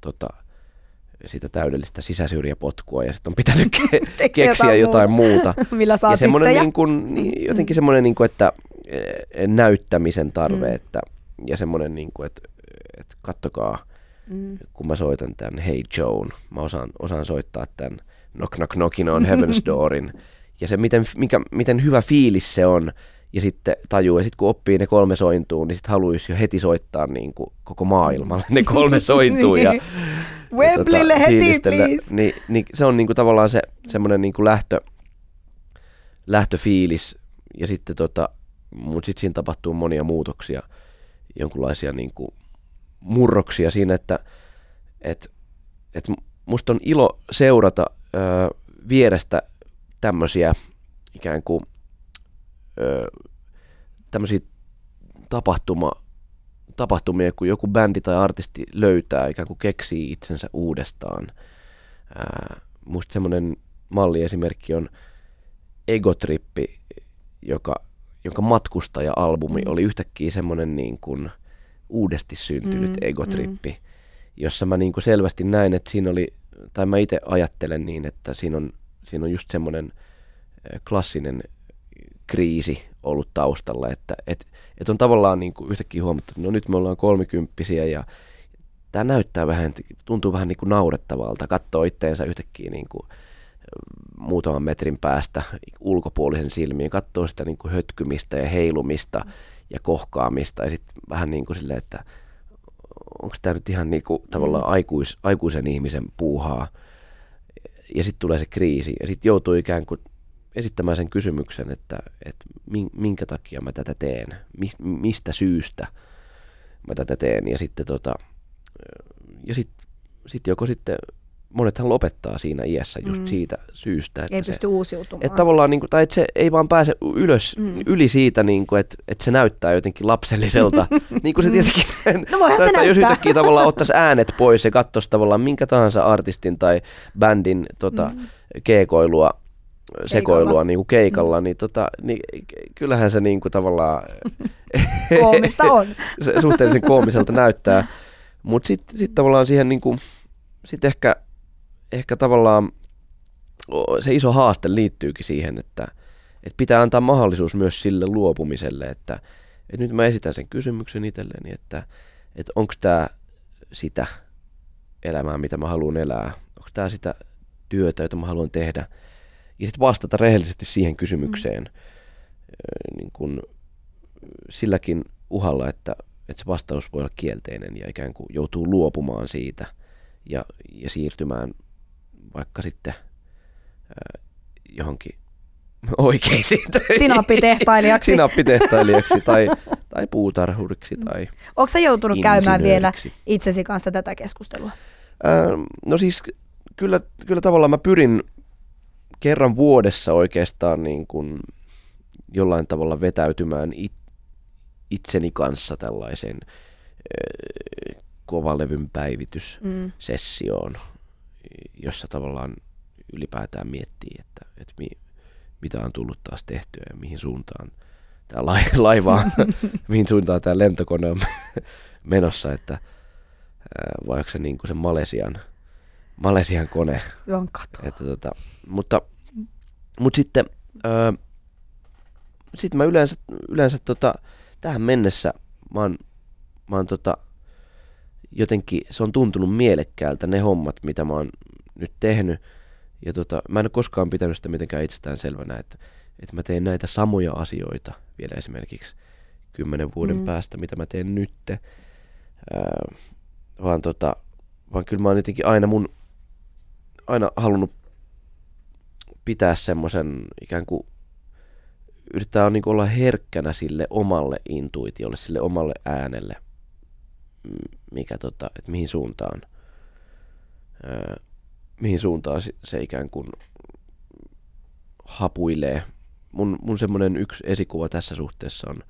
[SPEAKER 4] tota, sitä täydellistä sisäsyrjäpotkua ja sitten on pitänyt (laughs) ke- keksiä jotain muuta. (laughs)
[SPEAKER 3] Millä saa
[SPEAKER 4] ja semmoinen niin kuin, niin, jotenkin semmoinen, niin kuin, että eh, näyttämisen tarve,
[SPEAKER 3] Mm.
[SPEAKER 4] mm. että, ja semmoinen, niin kuin, että, että kattokaa,
[SPEAKER 3] Mm.
[SPEAKER 4] kun mä soitan tämän Hey Joan, mä osaan, osaan soittaa tämän Knock Knock Knockin on Heaven's (laughs) Doorin, ja se miten, mikä, miten hyvä fiilis se on, ja sitten tajuu, ja sitten kun oppii ne kolme sointuun, niin sitten haluaisi jo heti soittaa niin kuin koko maailmalle ne kolme sointuu, ja,
[SPEAKER 3] Niin. Wembleylle heti, please.
[SPEAKER 4] Niin, niin se on niinku tavallaan se semmoinen niinku lähtö, lähtöfiilis ja sitten tota, mutta sitten siinä tapahtuu monia muutoksia, jonkinlaisia niin kuin murroksia siinä, että et, et musta on ilo seurata ö, vierestä tämmöisiä ikään kuin ö, tämmöisiä tapahtuma, tapahtumia, kun joku bändi tai artisti löytää, ikään kuin keksii itsensä uudestaan. Ää, musta semmoinen malliesimerkki on Egotrippi, joka, jonka matkustaja-albumi mm. oli yhtäkkiä semmoinen niin kuin uudesti syntynyt mm, Egotrippi, mm. jossa mä niin kuin selvästi näin, että siinä oli, tai mä itse ajattelen niin, että siinä on, siinä on just semmoinen klassinen kriisi ollut taustalla, että et, et on tavallaan niin kuin yhtäkkiä huomattu, että no nyt me ollaan kolmikymppisiä ja tämä näyttää vähän, tuntuu vähän niin kuin naurettavalta, katsoo itteensä yhtäkkiä niin kuin muutaman metrin päästä ulkopuolisen silmiin, katsoo sitä niin kuin hötkymistä ja heilumista ja kohkaamista ja sitten vähän niin kuin silleen, että onko tämä nyt ihan niin kuin tavallaan mm. aikuis, aikuisen ihmisen puuhaa. Ja sitten tulee se kriisi ja sitten joutuu ikään kuin esittämään sen kysymyksen, että, että minkä takia mä tätä teen, mistä syystä mä tätä teen. Ja sitten tota, ja sit, sit joko sitten monethan lopettaa siinä iässä just mm. siitä syystä.
[SPEAKER 3] Että ei
[SPEAKER 4] se,
[SPEAKER 3] pysty uusiutumaan.
[SPEAKER 4] Että tavallaan, niin kuin, tai että se ei vaan pääse ylös, mm. yli siitä, niin kuin, että, että se näyttää jotenkin lapselliselta. (laughs) niin kuin se tietenkin
[SPEAKER 3] no näyttää, se
[SPEAKER 4] jos yhtäkkiä tavallaan ottaisi äänet pois ja katsoisi tavallaan minkä tahansa artistin tai bändin tota, mm. keekoilua, sekoilua niin kuin keikalla, niin, tota, niin kyllähän se niin kuin tavallaan... (laughs)
[SPEAKER 3] Koomista on. (laughs)
[SPEAKER 4] se suhteellisen koomiselta näyttää. Mutta sitten sit tavallaan siihen niin kuin, sit ehkä, ehkä tavallaan se iso haaste liittyykin siihen, että, että pitää antaa mahdollisuus myös sille luopumiselle, että, että nyt mä esitän sen kysymyksen itselleni, että, että onko tämä sitä elämää, mitä mä haluan elää, onko tämä sitä työtä, jota mä haluan tehdä, ja sitten vastata rehellisesti siihen kysymykseen mm. niin kun silläkin uhalla, että, että se vastaus voi olla kielteinen ja ikään kuin joutuu luopumaan siitä ja, ja siirtymään vaikka sitten äh, johonkin (laughs) oikeisiin.
[SPEAKER 3] Sinappitehtailijaksi. (laughs)
[SPEAKER 4] Sinappitehtailijaksi tai, tai puutarhuriksi. Mm. Tai
[SPEAKER 3] Onko sä joutunut käymään vielä itsesi kanssa tätä keskustelua?
[SPEAKER 4] Äh, no siis kyllä, kyllä tavallaan mä pyrin kerran vuodessa oikeastaan niin kuin jollain tavalla vetäytymään it, itseni kanssa tällaisen äh, kovalevyn päivityssessioon, mm. jossa tavallaan ylipäätään miettii, että, että mi, mitä on tullut taas tehtyä ja mihin suuntaan tämä (laughs) laiva (laughs) mihin suuntaan tämä lentokone on menossa, että vai onko se niin kuin se Malesian, Malesian kone. Että tota, mutta, mutta sitten, öö, sitten mä yleensä, yleensä tota, tähän mennessä mä oon, mä oon tota, jotenkin se on tuntunut mielekkäältä ne hommat, mitä mä oon nyt tehnyt. Ja tota, mä en ole koskaan pitänyt sitä mitenkään itsestään selvänä, että, että mä teen näitä samoja asioita vielä esimerkiksi kymmenen vuoden mm. päästä, mitä mä teen nytte. Ää, vaan, tota, vaan kyllä mä oon jotenkin aina mun aina halunnut pitää semmoisen ikään kuin yrittää niin kuin olla herkkänä sille omalle intuitiolle, sille omalle äänelle, mikä tota, että mihin suuntaan, ää, mihin suuntaan se ikään kuin hapuilee. Mun, mun semmoinen yksi esikuva tässä suhteessa on,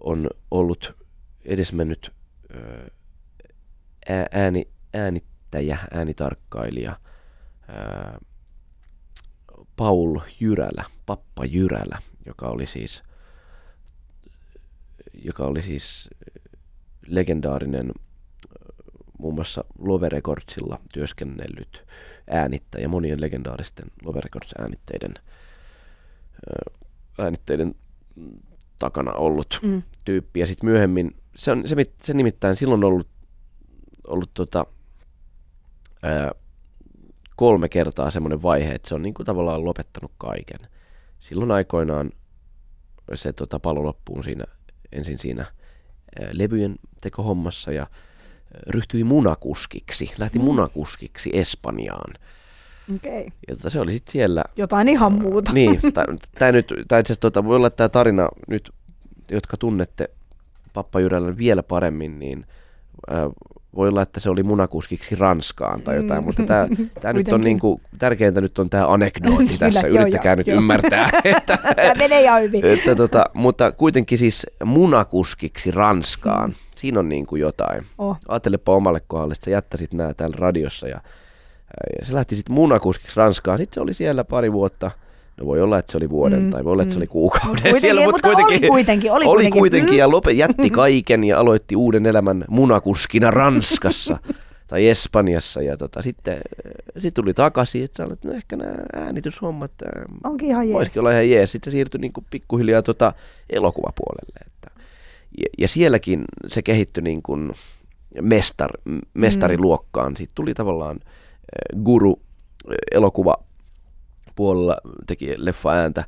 [SPEAKER 4] on ollut edesmennyt ää, ääni, äänittäjä, äänitarkkailija ää, Paul Jyrälä, Pappa Jyrälä, joka oli siis joka oli siis legendaarinen muun muassa Love Recordsilla työskennellyt äänittäjä, monien legendaaristen Love Records äänitteiden, äänitteiden takana ollut mm. tyyppi. Ja sitten myöhemmin, se, on, se, se nimittäin silloin ollut, ollut tota, ää, kolme kertaa semmoinen vaihe, että se on niinku tavallaan lopettanut kaiken. Silloin aikoinaan se tota, palo loppuun siinä, ensin siinä levyjen tekohommassa ja ryhtyi munakuskiksi, lähti mm. munakuskiksi Espanjaan.
[SPEAKER 3] Okei. Okay.
[SPEAKER 4] Ja tota, se oli sitten siellä.
[SPEAKER 3] Jotain ihan muuta.
[SPEAKER 4] Niin, (laughs) tämä nyt, tää itse tota, voi olla, että tämä tarina nyt, jotka tunnette Pappa Jyrälän vielä paremmin, niin äh, voi olla, että se oli munakuskiksi Ranskaan tai jotain, mm. mutta tämä, tämä (laughs) nyt on niin kuin, tärkeintä nyt on tämä anekdootti (laughs) tässä, Kyllä, yrittäkää joo, nyt joo. ymmärtää. (laughs)
[SPEAKER 3] että, tämä menee ihan hyvin.
[SPEAKER 4] Että, tota, mutta kuitenkin siis munakuskiksi Ranskaan, mm. siinä on niin kuin jotain. Oh. Ajattelepa omalle kohdalle, että sä jättäisit nämä täällä radiossa ja, ja se lähti sitten munakuskiksi Ranskaan, sitten se oli siellä pari vuotta – No voi olla, että se oli vuoden mm, tai voi olla, että se oli mm. kuukauden kuitenkin,
[SPEAKER 3] siellä, mutta, mutta kuitenkin, oli kuitenkin. Oli,
[SPEAKER 4] oli kuitenkin, kuitenkin mm. ja lope, (laughs) jätti kaiken ja aloitti uuden elämän munakuskina Ranskassa (laughs) tai Espanjassa. Ja tota, sitten sit tuli takaisin, että sanoin, että no ehkä nämä äänityshommat
[SPEAKER 3] Onkin ihan
[SPEAKER 4] jees. olla ihan jees. Sitten se siirtyi niin kuin pikkuhiljaa tota elokuvapuolelle. Että. Ja, ja sielläkin se kehittyi niin kuin mestar, mestariluokkaan. Sitten tuli tavallaan guru elokuva puolella teki leffa ääntä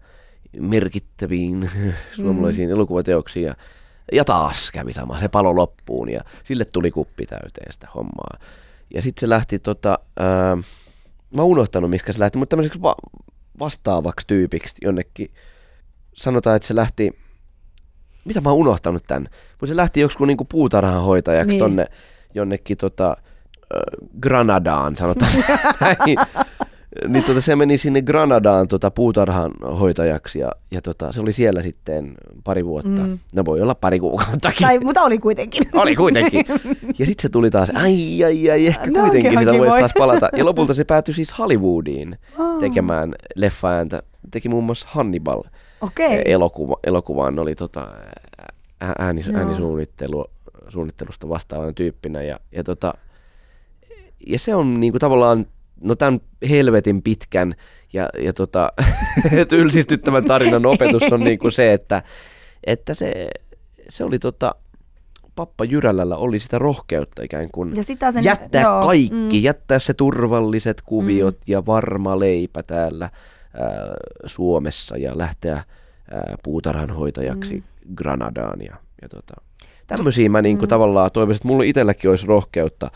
[SPEAKER 4] merkittäviin (laughs) suomalaisiin mm. elokuvateoksiin ja, ja taas kävi sama, se palo loppuun ja sille tuli kuppi täyteen sitä hommaa. Ja sitten se lähti tota, ää, mä oon unohtanut miskä se lähti, mutta tämmöiseksi va- vastaavaksi tyypiksi jonnekin, sanotaan, että se lähti, mitä mä oon unohtanut tän, mutta se lähti joku niinku puutarhanhoitajaksi niin. tonne jonnekin tota, Granadaan, sanotaan (laughs) näin niin tota, se meni sinne Granadaan tota, puutarhan hoitajaksi ja, ja tota, se oli siellä sitten pari vuotta. Mm. No voi olla pari kuukauttakin.
[SPEAKER 3] Tai, mutta oli kuitenkin. (laughs)
[SPEAKER 4] oli kuitenkin. (laughs) Ja sitten se tuli taas, ai ai ai, ehkä no, kuitenkin sitä voisi taas palata. Ja (laughs) lopulta se päätyi siis Hollywoodiin oh. tekemään leffaääntä. Teki muun muassa Hannibal okay. elokuva, elokuvaan. Oli tota, äänis, no. äänisuunnittelu, suunnittelusta vastaavana tyyppinä. Ja, ja, tota, ja se on niinku tavallaan no tämän helvetin pitkän ja, ja tota, (laughs) ylsistyttävän tarinan opetus on niin kuin se, että, että se, se oli tota, Pappa Jyrälällä oli sitä rohkeutta ikään kuin ja sitä sen, jättää joo, kaikki, mm. jättää se turvalliset kuviot mm. ja varma leipä täällä ää, Suomessa ja lähteä ää, puutarhanhoitajaksi mm. Granadaan. Ja, ja tota, tämmöisiä mä niin kuin mm. tavallaan toivoisin, että mulla itselläkin olisi rohkeutta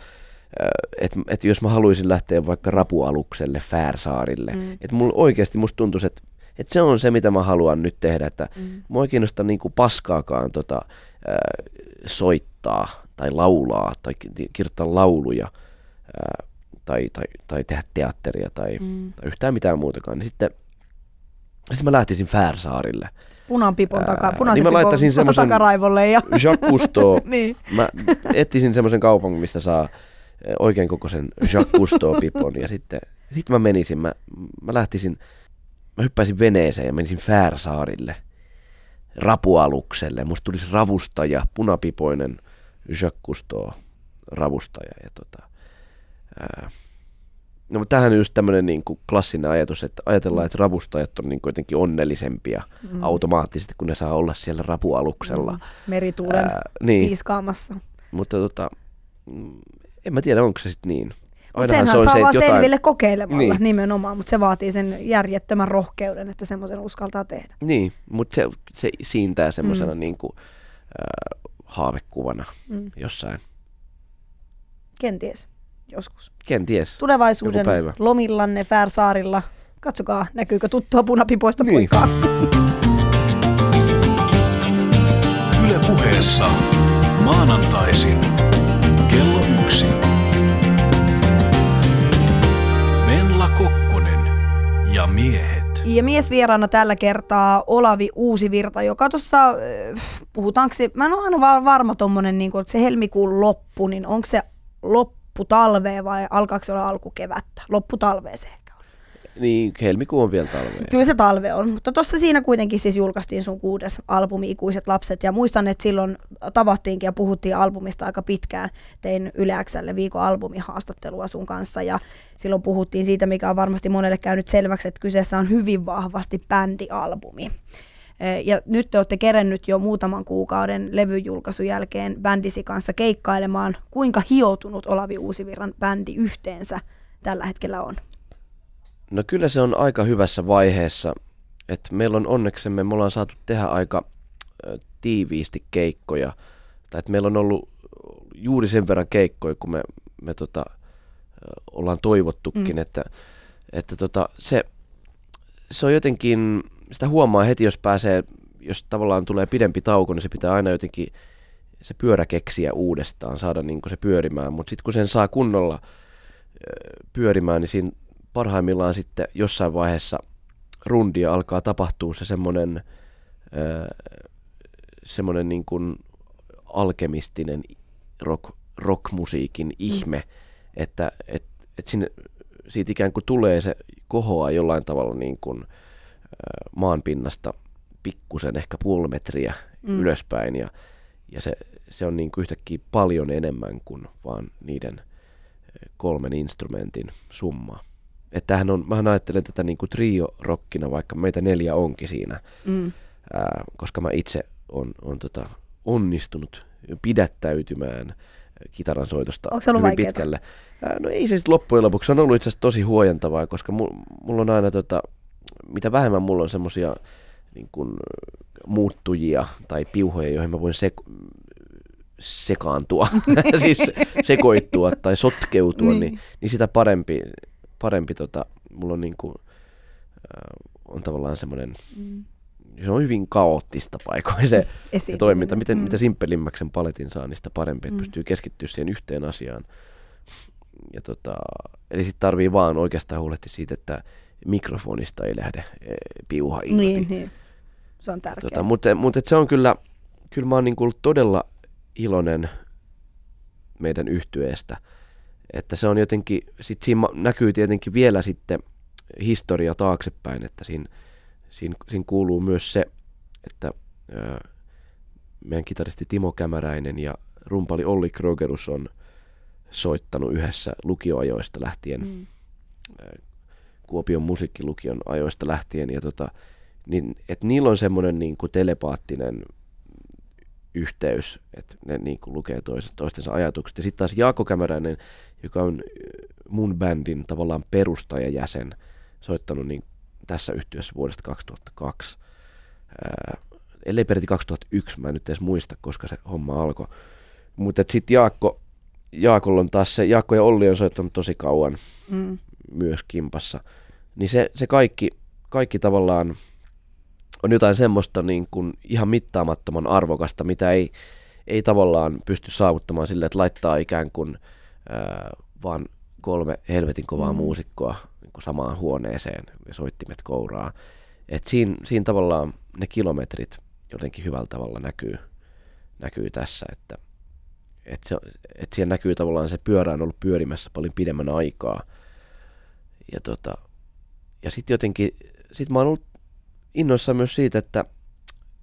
[SPEAKER 4] että et jos mä haluaisin lähteä vaikka rapualukselle Färsaarille, mm. että mulla oikeasti musta tuntuisi, että et se on se, mitä mä haluan nyt tehdä, että mm. mua ei kiinnosta niinku paskaakaan tota, äh, soittaa tai laulaa tai kirjoittaa lauluja äh, tai, tai, tai tehdä teatteria tai, mm. tai yhtään mitään muutakaan. Niin sitten, sitten mä lähtisin Färsaarille.
[SPEAKER 3] Punanpipon takaa, punaisen niin mä laittaisin (laughs) semmoisen takaraivolle. Ja...
[SPEAKER 4] Jacques Cousteau. (laughs) niin. Mä etsisin semmoisen kaupungin, mistä saa oikein kokoisen Jacques Cousteau-pipon ja sitten sit mä menisin, mä, mä lähtisin, mä hyppäisin veneeseen ja menisin Färsaarille rapualukselle. Musta tulisi ravustaja, punapipoinen Jacques Cousteau ravustaja ja tota, ää, No mutta tämähän on just tämmöinen niin kuin klassinen ajatus, että ajatellaan, että ravustajat on niin kuin jotenkin onnellisempia mm. automaattisesti, kun ne saa olla siellä rapualuksella. Mm.
[SPEAKER 3] Merituulen Ää, niin. piiskaamassa.
[SPEAKER 4] Mutta tota, en mä tiedä, onko se sitten niin.
[SPEAKER 3] Mutta senhän se on saa se, vaan jotain... selville kokeilemalla niin. nimenomaan, mutta se vaatii sen järjettömän rohkeuden, että semmoisen uskaltaa tehdä.
[SPEAKER 4] Niin, mutta se, se siintää semmoisena mm. niin kuin, äh, haavekuvana mm. jossain.
[SPEAKER 3] Kenties, joskus.
[SPEAKER 4] Kenties,
[SPEAKER 3] Tulevaisuuden lomillanne Färsaarilla. Katsokaa, näkyykö tuttua punapipoista niin. poikaa.
[SPEAKER 2] Yle puheessa maanantaisin Ja
[SPEAKER 3] miesvieraana tällä kertaa Olavi Uusivirta, joka tuossa, äh, puhutaanko se, mä en ole aina varma tuommoinen, niin että se helmikuun loppu, niin onko se loppu talvea vai alkaako se olla alkukevättä? Loppu talvea se
[SPEAKER 4] niin, helmikuu on vielä talve.
[SPEAKER 3] Kyllä se talve on, mutta tuossa siinä kuitenkin siis julkaistiin sun kuudes albumi Ikuiset lapset ja muistan, että silloin tavattiinkin ja puhuttiin albumista aika pitkään. Tein Yle Xlle viikon albumihaastattelua sun kanssa ja silloin puhuttiin siitä, mikä on varmasti monelle käynyt selväksi, että kyseessä on hyvin vahvasti bändialbumi. Ja nyt te olette kerennyt jo muutaman kuukauden levyjulkaisun jälkeen bändisi kanssa keikkailemaan. Kuinka hiotunut Olavi Uusivirran bändi yhteensä tällä hetkellä on?
[SPEAKER 4] No kyllä se on aika hyvässä vaiheessa, että meillä on onneksemme, me ollaan saatu tehdä aika tiiviisti keikkoja, tai että meillä on ollut juuri sen verran keikkoja, kun me, me tota, ollaan toivottukin, mm. että, että tota, se, se on jotenkin, sitä huomaa heti, jos pääsee, jos tavallaan tulee pidempi tauko, niin se pitää aina jotenkin se pyörä keksiä uudestaan, saada niin se pyörimään. Mutta sitten kun sen saa kunnolla pyörimään, niin siinä parhaimmillaan sitten jossain vaiheessa rundia alkaa tapahtua se semmoinen semmoinen niin kuin alkemistinen rock, rockmusiikin ihme, mm. että et, et sinne, siitä ikään kuin tulee se kohoa jollain tavalla niin kuin, maanpinnasta pikkusen ehkä puoli metriä mm. ylöspäin ja, ja se, se on niin kuin yhtäkkiä paljon enemmän kuin vaan niiden kolmen instrumentin summa. Että tämähän on, mä ajattelen tätä niin kuin trio-rokkina, vaikka meitä neljä onkin siinä, mm. ää, koska mä itse on, on tota onnistunut pidättäytymään kitaran soitosta
[SPEAKER 3] Onko se ollut
[SPEAKER 4] hyvin
[SPEAKER 3] vaikeata?
[SPEAKER 4] pitkälle. Ää, no ei se sitten loppujen lopuksi, se on ollut itse asiassa tosi huojentavaa, koska mulla on aina tota, mitä vähemmän mulla on semmoisia niin kuin, muuttujia tai piuhoja, joihin mä voin sek- sekaantua, (laughs) siis sekoittua tai sotkeutua, niin. Niin, niin sitä parempi, parempi tota, mulla on niin kuin, äh, on tavallaan semmoinen, mm. se on hyvin kaoottista paikoin se, (laughs) se toiminta. Miten, mm. mitä simppelimmäksi paletin saa, niin sitä parempi, että mm. pystyy keskittyä siihen yhteen asiaan. Ja tota, eli sitten tarvii vaan oikeastaan huolehtia siitä, että mikrofonista ei lähde e, piuha irti.
[SPEAKER 3] Niin, niin. Se on tärkeää. Tota,
[SPEAKER 4] mutta, mutta se on kyllä, kyllä mä oon niin todella iloinen meidän yhtyeestä. Että se on jotenkin, sit siinä näkyy tietenkin vielä sitten historia taaksepäin, että siinä, siinä, siinä kuuluu myös se, että ää, meidän kitaristi Timo Kämäräinen ja rumpali Olli Krogerus on soittanut yhdessä lukioajoista lähtien, mm. Kuopion musiikkilukion ajoista lähtien, ja tota, niin, että niillä on semmoinen niin kuin telepaattinen yhteys, että ne niin kuin lukee toistensa ajatukset. Ja sitten taas Jaakko Kämäräinen, joka on mun bändin tavallaan perustajajäsen, soittanut niin tässä yhtiössä vuodesta 2002. Ää, ellei peräti 2001, mä en nyt edes muista, koska se homma alkoi. Mutta sitten Jaakko, Jaakolla on taas se, Jaakko ja Olli on soittanut tosi kauan mm. myös kimpassa. Niin se, se kaikki, kaikki tavallaan on jotain semmoista niin kuin ihan mittaamattoman arvokasta, mitä ei, ei tavallaan pysty saavuttamaan sillä, että laittaa ikään kuin vaan kolme helvetin kovaa mm. muusikkoa niin kuin samaan huoneeseen ja soittimet kouraa. Et siinä, siinä tavallaan ne kilometrit jotenkin hyvällä tavalla näkyy, näkyy tässä, että et se, et siellä näkyy tavallaan se pyörä on ollut pyörimässä paljon pidemmän aikaa. Ja, tota, ja sitten jotenkin, sit mä oon ollut innoissaan myös siitä, että,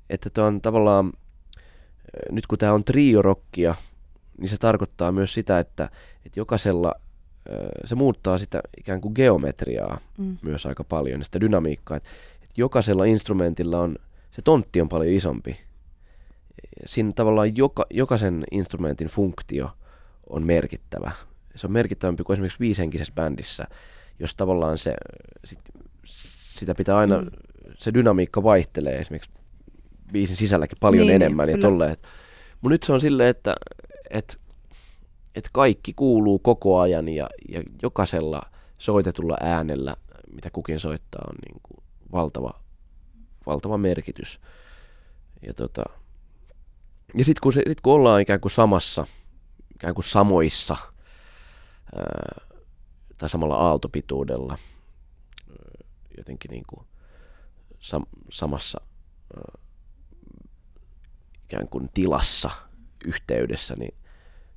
[SPEAKER 4] että on tavallaan, nyt kun tämä on trio-rockia, niin se tarkoittaa myös sitä, että, että jokaisella se muuttaa sitä ikään kuin geometriaa mm. myös aika paljon, sitä dynamiikkaa, että, että jokaisella instrumentilla on, se tontti on paljon isompi. Siinä tavallaan joka, jokaisen instrumentin funktio on merkittävä. Se on merkittävämpi kuin esimerkiksi viisenkisessä bändissä, jos tavallaan se, sit, sitä pitää aina mm se dynamiikka vaihtelee esimerkiksi biisin sisälläkin paljon niin, enemmän ja tolleen. Mutta nyt se on silleen, että et, et kaikki kuuluu koko ajan ja, ja jokaisella soitetulla äänellä, mitä kukin soittaa, on niin kuin valtava, valtava merkitys. Ja, tota, ja sitten kun, sit kun ollaan ikään kuin samassa, ikään kuin samoissa ää, tai samalla aaltopituudella, jotenkin niin kuin sam- samassa äh, ikään kuin tilassa, yhteydessä, niin,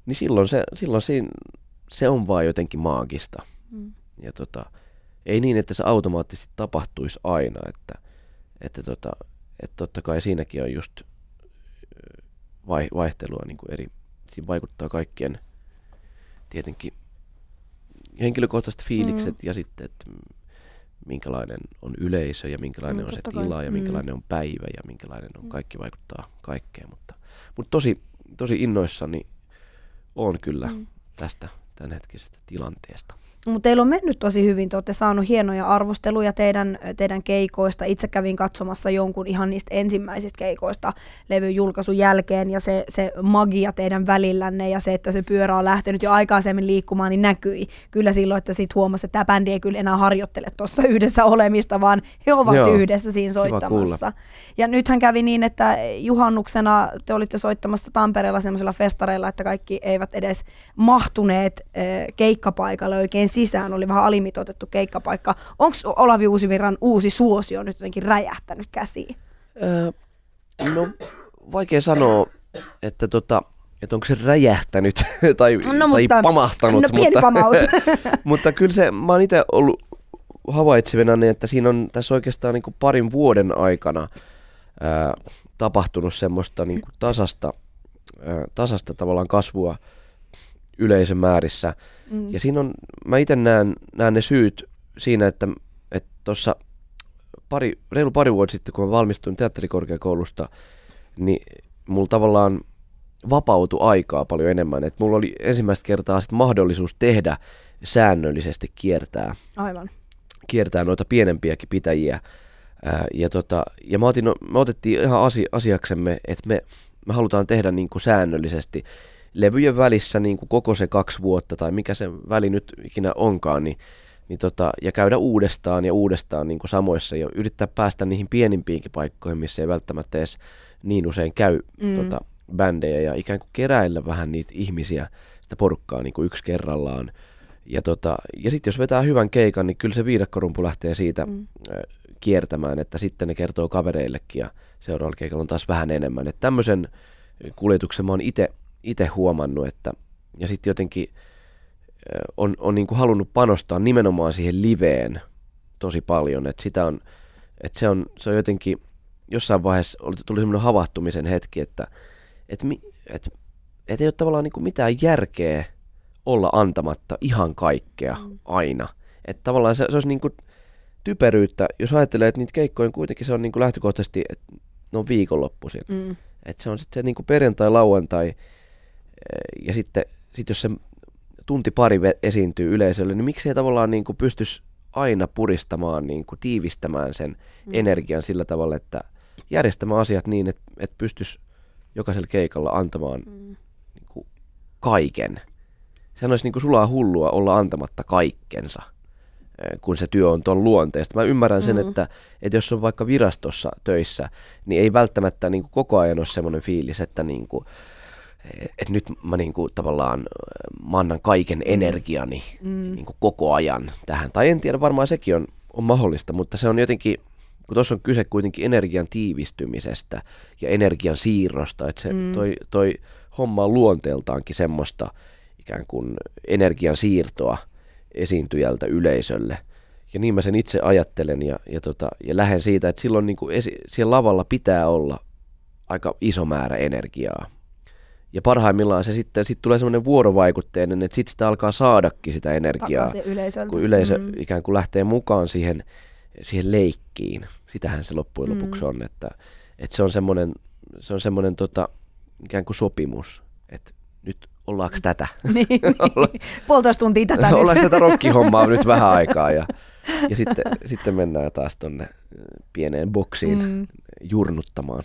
[SPEAKER 4] niin silloin, se, silloin siinä, se on vaan jotenkin maagista. Mm. Ja tota, ei niin, että se automaattisesti tapahtuisi aina, että, että, tota, että totta kai siinäkin on just vai, vaihtelua niin kuin eri, siinä vaikuttaa kaikkien tietenkin henkilökohtaiset fiilikset mm. ja sitten, että minkälainen on yleisö ja minkälainen mm, on se tila kai. ja minkälainen mm. on päivä ja minkälainen on, mm. kaikki vaikuttaa kaikkeen. Mutta, mutta tosi, tosi innoissani on kyllä mm. tästä tämänhetkisestä tilanteesta.
[SPEAKER 3] Mutta teillä on mennyt tosi hyvin, te olette saanut hienoja arvosteluja teidän, teidän keikoista. Itse kävin katsomassa jonkun ihan niistä ensimmäisistä keikoista levyn julkaisun jälkeen ja se, se magia teidän välillänne ja se, että se pyörä on lähtenyt jo aikaisemmin liikkumaan, niin näkyi kyllä silloin, että sitten huomasi, että tämä bändi ei kyllä enää harjoittele tuossa yhdessä olemista, vaan he ovat Joo, yhdessä siinä soittamassa. Ja nythän kävi niin, että juhannuksena te olitte soittamassa Tampereella semmoisella festareilla, että kaikki eivät edes mahtuneet eh, keikkapaikalle oikein sisään, oli vähän alimitoitettu keikkapaikka. Onko Olavi Uusivirran uusi suosio nyt jotenkin räjähtänyt käsiin?
[SPEAKER 4] Öö, no, vaikea sanoa, että tota, että onko se räjähtänyt (laughs) tai, no, tai mutta, pamahtanut.
[SPEAKER 3] No pieni mutta, pamaus. (laughs)
[SPEAKER 4] mutta kyllä se, mä oon itse ollut havaitsevena, niin että siinä on tässä oikeastaan niin kuin parin vuoden aikana ää, tapahtunut semmoista niin kuin tasasta, ää, tasasta tavallaan kasvua yleisömäärissä. Mm. Ja siinä on, mä itse näen, näen ne syyt siinä, että tuossa pari, reilu pari vuotta sitten, kun mä valmistuin teatterikorkeakoulusta, niin mulla tavallaan vapautui aikaa paljon enemmän. Et mulla oli ensimmäistä kertaa sit mahdollisuus tehdä säännöllisesti kiertää.
[SPEAKER 3] Aivan.
[SPEAKER 4] Kiertää noita pienempiäkin pitäjiä. Ää, ja, tota, ja mä otin, me otettiin ihan asi, asiaksemme, että me, me halutaan tehdä niin kuin säännöllisesti levyjen välissä niin kuin koko se kaksi vuotta tai mikä se väli nyt ikinä onkaan, niin, niin tota, ja käydä uudestaan ja uudestaan niin kuin samoissa ja yrittää päästä niihin pienimpiinkin paikkoihin, missä ei välttämättä edes niin usein käy mm. tota, bändejä ja ikään kuin keräillä vähän niitä ihmisiä, sitä porukkaa niin kuin yksi kerrallaan. Ja, tota, ja sitten jos vetää hyvän keikan, niin kyllä se viidakkorumpu lähtee siitä mm. kiertämään, että sitten ne kertoo kavereillekin ja seuraavalla keikalla on taas vähän enemmän. Että tämmöisen kuljetuksen mä oon itse huomannut, että ja sitten jotenkin on, on niin kuin halunnut panostaa nimenomaan siihen liveen tosi paljon, että sitä on, että se on, se on jotenkin, jossain vaiheessa oli, tuli semmoinen havahtumisen hetki, että että et, et ei ole tavallaan niin kuin mitään järkeä olla antamatta ihan kaikkea mm. aina. Että tavallaan se, se olisi niin kuin typeryyttä, jos ajattelee, että niitä keikkoja kuitenkin se on niin kuin lähtökohtaisesti, että ne on viikonloppuisin. Mm. Että se on sitten se niin kuin perjantai, lauantai ja sitten sit jos se tunti pari esiintyy yleisölle, niin miksi ei tavallaan niin kuin pystyisi aina puristamaan, niin kuin tiivistämään sen mm. energian sillä tavalla, että järjestämään asiat niin, että, että pystyisi jokaisella keikalla antamaan mm. niin kuin kaiken. Sehän olisi niin kuin sulaa hullua olla antamatta kaikkensa, kun se työ on tuon luonteesta. Mä ymmärrän sen, mm. että, että jos on vaikka virastossa töissä, niin ei välttämättä niin kuin koko ajan ole semmoinen fiilis, että niin kuin, että nyt mä niin kuin tavallaan eh, mä annan kaiken mm. energiani mm. niin kuin koko ajan tähän. Tai en tiedä, varmaan sekin on, on mahdollista, mutta se on jotenkin kun tuossa on kyse kuitenkin energian tiivistymisestä ja energian siirrosta, että se, mm. toi, toi homma on luonteeltaankin semmoista ikään kuin energian siirtoa esiintyjältä yleisölle. Ja niin mä sen itse ajattelen ja, ja, tota, ja lähden siitä, että silloin niin kuin esi- siellä lavalla pitää olla aika iso määrä energiaa. Ja parhaimmillaan se sitten sit tulee semmoinen vuorovaikutteinen, että sitten sitä alkaa saadakin sitä energiaa, kun yleisö mm. ikään kuin lähtee mukaan siihen siihen leikkiin. Sitähän se loppujen mm. lopuksi on, että, että se on semmoinen, se on semmoinen tota, ikään kuin sopimus, että nyt ollaanko tätä? (laughs)
[SPEAKER 3] niin, puolitoista tuntia tätä (laughs)
[SPEAKER 4] Ollaanko tätä rokkihommaa nyt vähän (laughs) aikaa ja, ja sitten, sitten mennään taas tonne pieneen boksiin mm. jurnuttamaan.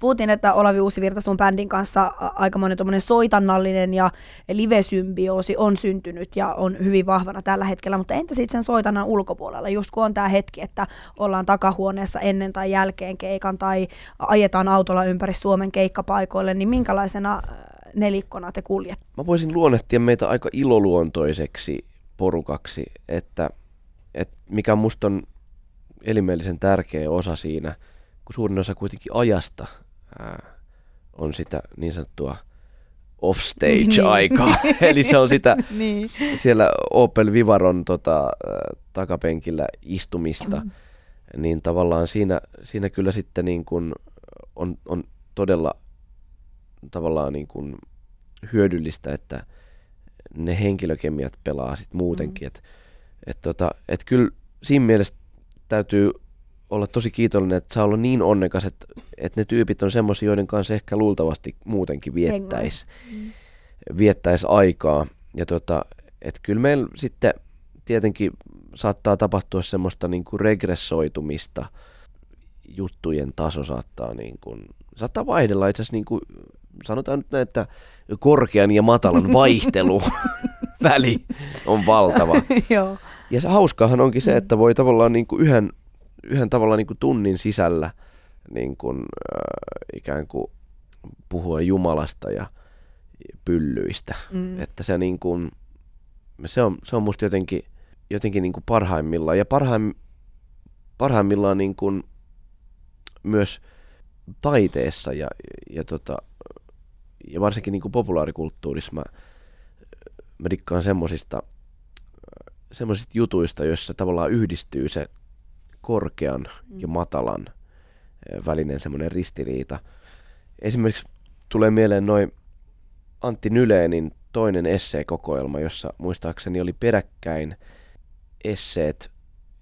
[SPEAKER 3] Puhuttiin, että Olavi Uusivirta sun bändin kanssa aikamoinen soitannallinen ja live-symbioosi on syntynyt ja on hyvin vahvana tällä hetkellä, mutta entä sitten sen soitannan ulkopuolella, just kun on tämä hetki, että ollaan takahuoneessa ennen tai jälkeen keikan tai ajetaan autolla ympäri Suomen keikkapaikoille, niin minkälaisena nelikkona te kuljet?
[SPEAKER 4] Mä voisin luonnehtia meitä aika iloluontoiseksi porukaksi, että, että mikä musta on elimellisen tärkeä osa siinä, kun suurin osa kuitenkin ajasta ää, on sitä niin sanottua offstage-aikaa. Niin. (laughs) Eli se on sitä (laughs) niin. siellä Opel Vivaron tota, takapenkillä istumista. Mm. Niin tavallaan siinä, siinä kyllä sitten niin kuin on, on todella tavallaan niin kuin hyödyllistä, että ne henkilökemiat pelaa sitten muutenkin. Mm. Että et tota, et kyllä siinä mielessä täytyy olla tosi kiitollinen, että saa olla niin onnekas, että, että ne tyypit on semmoisia, joiden kanssa ehkä luultavasti muutenkin viettäisi mm. viettäis aikaa. Ja tota, et kyllä meillä sitten tietenkin saattaa tapahtua semmoista niin kuin regressoitumista. Juttujen taso saattaa, niin kuin, saattaa vaihdella itse asiassa, niin kuin, sanotaan nyt näin, että korkean ja matalan (laughs) vaihtelu väli on valtava. (laughs)
[SPEAKER 3] Joo.
[SPEAKER 4] Ja se hauskaahan onkin se, että voi tavallaan niin kuin yhden, yhden tavallaan niin kuin tunnin sisällä niin kuin, äh, ikään kuin puhua Jumalasta ja pyllyistä.
[SPEAKER 3] Mm.
[SPEAKER 4] Että se, niin kuin, se, on, se on musta jotenkin, jotenkin niin kuin parhaimmillaan. Ja parhaim, parhaimmillaan niin kuin myös taiteessa ja, ja, tota, ja varsinkin niin kuin populaarikulttuurissa mä, mä dikkaan semmosista, semmosista jutuista, joissa tavallaan yhdistyy se korkean ja matalan eh, välinen semmoinen ristiriita. Esimerkiksi tulee mieleen noin Antti Nyleenin toinen esseekokoelma, jossa muistaakseni oli peräkkäin esseet,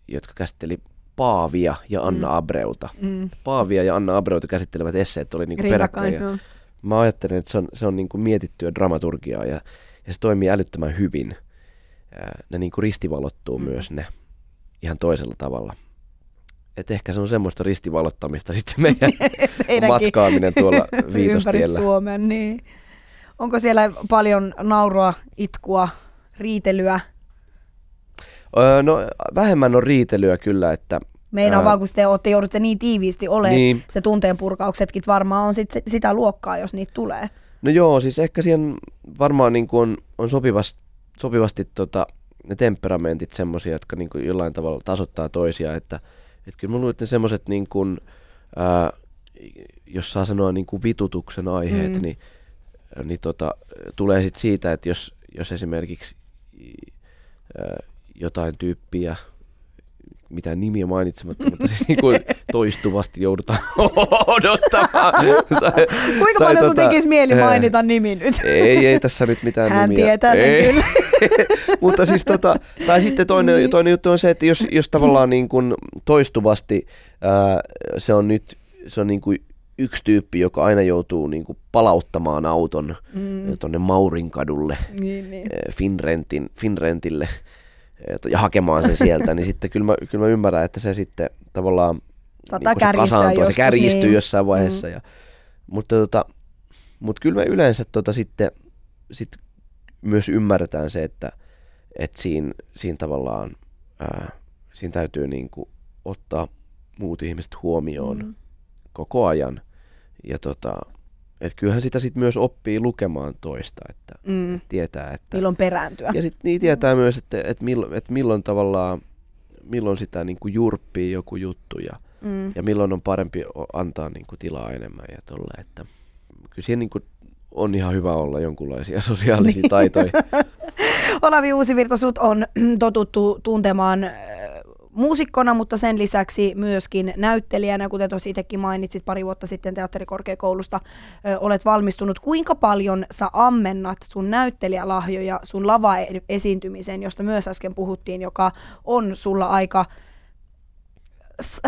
[SPEAKER 4] jotka käsitteli Paavia ja Anna
[SPEAKER 3] Mm.
[SPEAKER 4] Abreuta.
[SPEAKER 3] Mm.
[SPEAKER 4] Paavia ja Anna Abreuta käsittelevät esseet oli niinku peräkkäin. Ja mä ajattelen, että se on, se on niinku mietittyä dramaturgiaa ja, ja se toimii älyttömän hyvin. Ne niinku ristivalottuu
[SPEAKER 3] Mm.
[SPEAKER 4] mm. myös ne ihan toisella tavalla. Et ehkä se on semmoista ristivalottamista sitten se meidän (laughs) matkaaminen tuolla (laughs)
[SPEAKER 3] ympäri
[SPEAKER 4] viitostiellä.
[SPEAKER 3] Suomen, niin. Onko siellä paljon naurua, itkua, riitelyä?
[SPEAKER 4] Öö, no vähemmän on riitelyä kyllä, että
[SPEAKER 3] Meinaan
[SPEAKER 4] Ää.
[SPEAKER 3] vaan, kun te olette, joudutte niin tiiviisti olemaan, niin. se tunteen purkauksetkin varmaan on sit sitä luokkaa, jos niitä tulee.
[SPEAKER 4] no joo, siis ehkä siihen varmaan niin kuin on, on sopivasti, sopivasti tota, ne temperamentit semmoisia, jotka niin kuin jollain tavalla tasoittaa toisiaan, että et kyllä mä luulen, että ne semmoiset niin kuin, ää, jos saa sanoa niin kuin vitutuksen aiheet,
[SPEAKER 3] mm.
[SPEAKER 4] niin, niin tota, tulee sit siitä, että jos, jos esimerkiksi ää, jotain tyyppiä, mitään nimiä mainitsematta, mutta siis niin kuin toistuvasti joudutaan (laughs) odottamaan. tai,
[SPEAKER 3] Kuinka
[SPEAKER 4] Tai
[SPEAKER 3] paljon sun
[SPEAKER 4] tota,
[SPEAKER 3] tekisi mieli mainita nimi nyt?
[SPEAKER 4] ei, ei tässä nyt mitään
[SPEAKER 3] Hän
[SPEAKER 4] nimiä.
[SPEAKER 3] tietää sen
[SPEAKER 4] ei.
[SPEAKER 3] kyllä. (laughs)
[SPEAKER 4] Mutta siis tota, tai sitten toinen,
[SPEAKER 3] Niin.
[SPEAKER 4] toinen juttu on se, että jos, jos tavallaan niin kuin toistuvasti ää, se on nyt se on niin kuin yksi tyyppi, joka aina joutuu niin kuin palauttamaan auton
[SPEAKER 3] Mm,
[SPEAKER 4] tuonne Maurinkadulle
[SPEAKER 3] niin, niin.
[SPEAKER 4] Finrentin, Finrentille ja hakemaan sen sieltä, niin sitten kyllä mä, kyllä mä ymmärrän, että se sitten tavallaan
[SPEAKER 3] Saattaa
[SPEAKER 4] niin se kasaantuu,
[SPEAKER 3] joskus,
[SPEAKER 4] se kärjistyy
[SPEAKER 3] niin.
[SPEAKER 4] jossain vaiheessa. Mm. Ja, mutta, tota, mutta kyllä me yleensä tota sitten sit myös ymmärretään se, että, että siinä, siinä tavallaan ää, siinä täytyy niin kuin ottaa muut ihmiset huomioon
[SPEAKER 3] Mm.
[SPEAKER 4] koko ajan. Ja tota, et kyllähän sitä sitten myös oppii lukemaan toista, että
[SPEAKER 3] Mm.
[SPEAKER 4] et tietää, että...
[SPEAKER 3] Milloin perääntyä.
[SPEAKER 4] Ja sitten niin tietää myös, että, että, milloin, että milloin tavallaan, milloin sitä niin kuin jurppii joku juttu ja,
[SPEAKER 3] Mm.
[SPEAKER 4] ja milloin on parempi antaa niin kuin tilaa enemmän ja tolle, että kyllä siihen niin kuin on ihan hyvä olla jonkunlaisia (laughs) sosiaalisia
[SPEAKER 3] Niin.
[SPEAKER 4] taitoja.
[SPEAKER 3] Olavi Uusivirta, sut on (clears throat) totuttu tuntemaan muusikkona, mutta sen lisäksi myöskin näyttelijänä, kuten tuossa itsekin mainitsit pari vuotta sitten teatterikorkeakoulusta, ö, olet valmistunut. Kuinka paljon sä ammennat sun näyttelijälahjoja sun lava-esiintymiseen, josta myös äsken puhuttiin, joka on sulla aika s-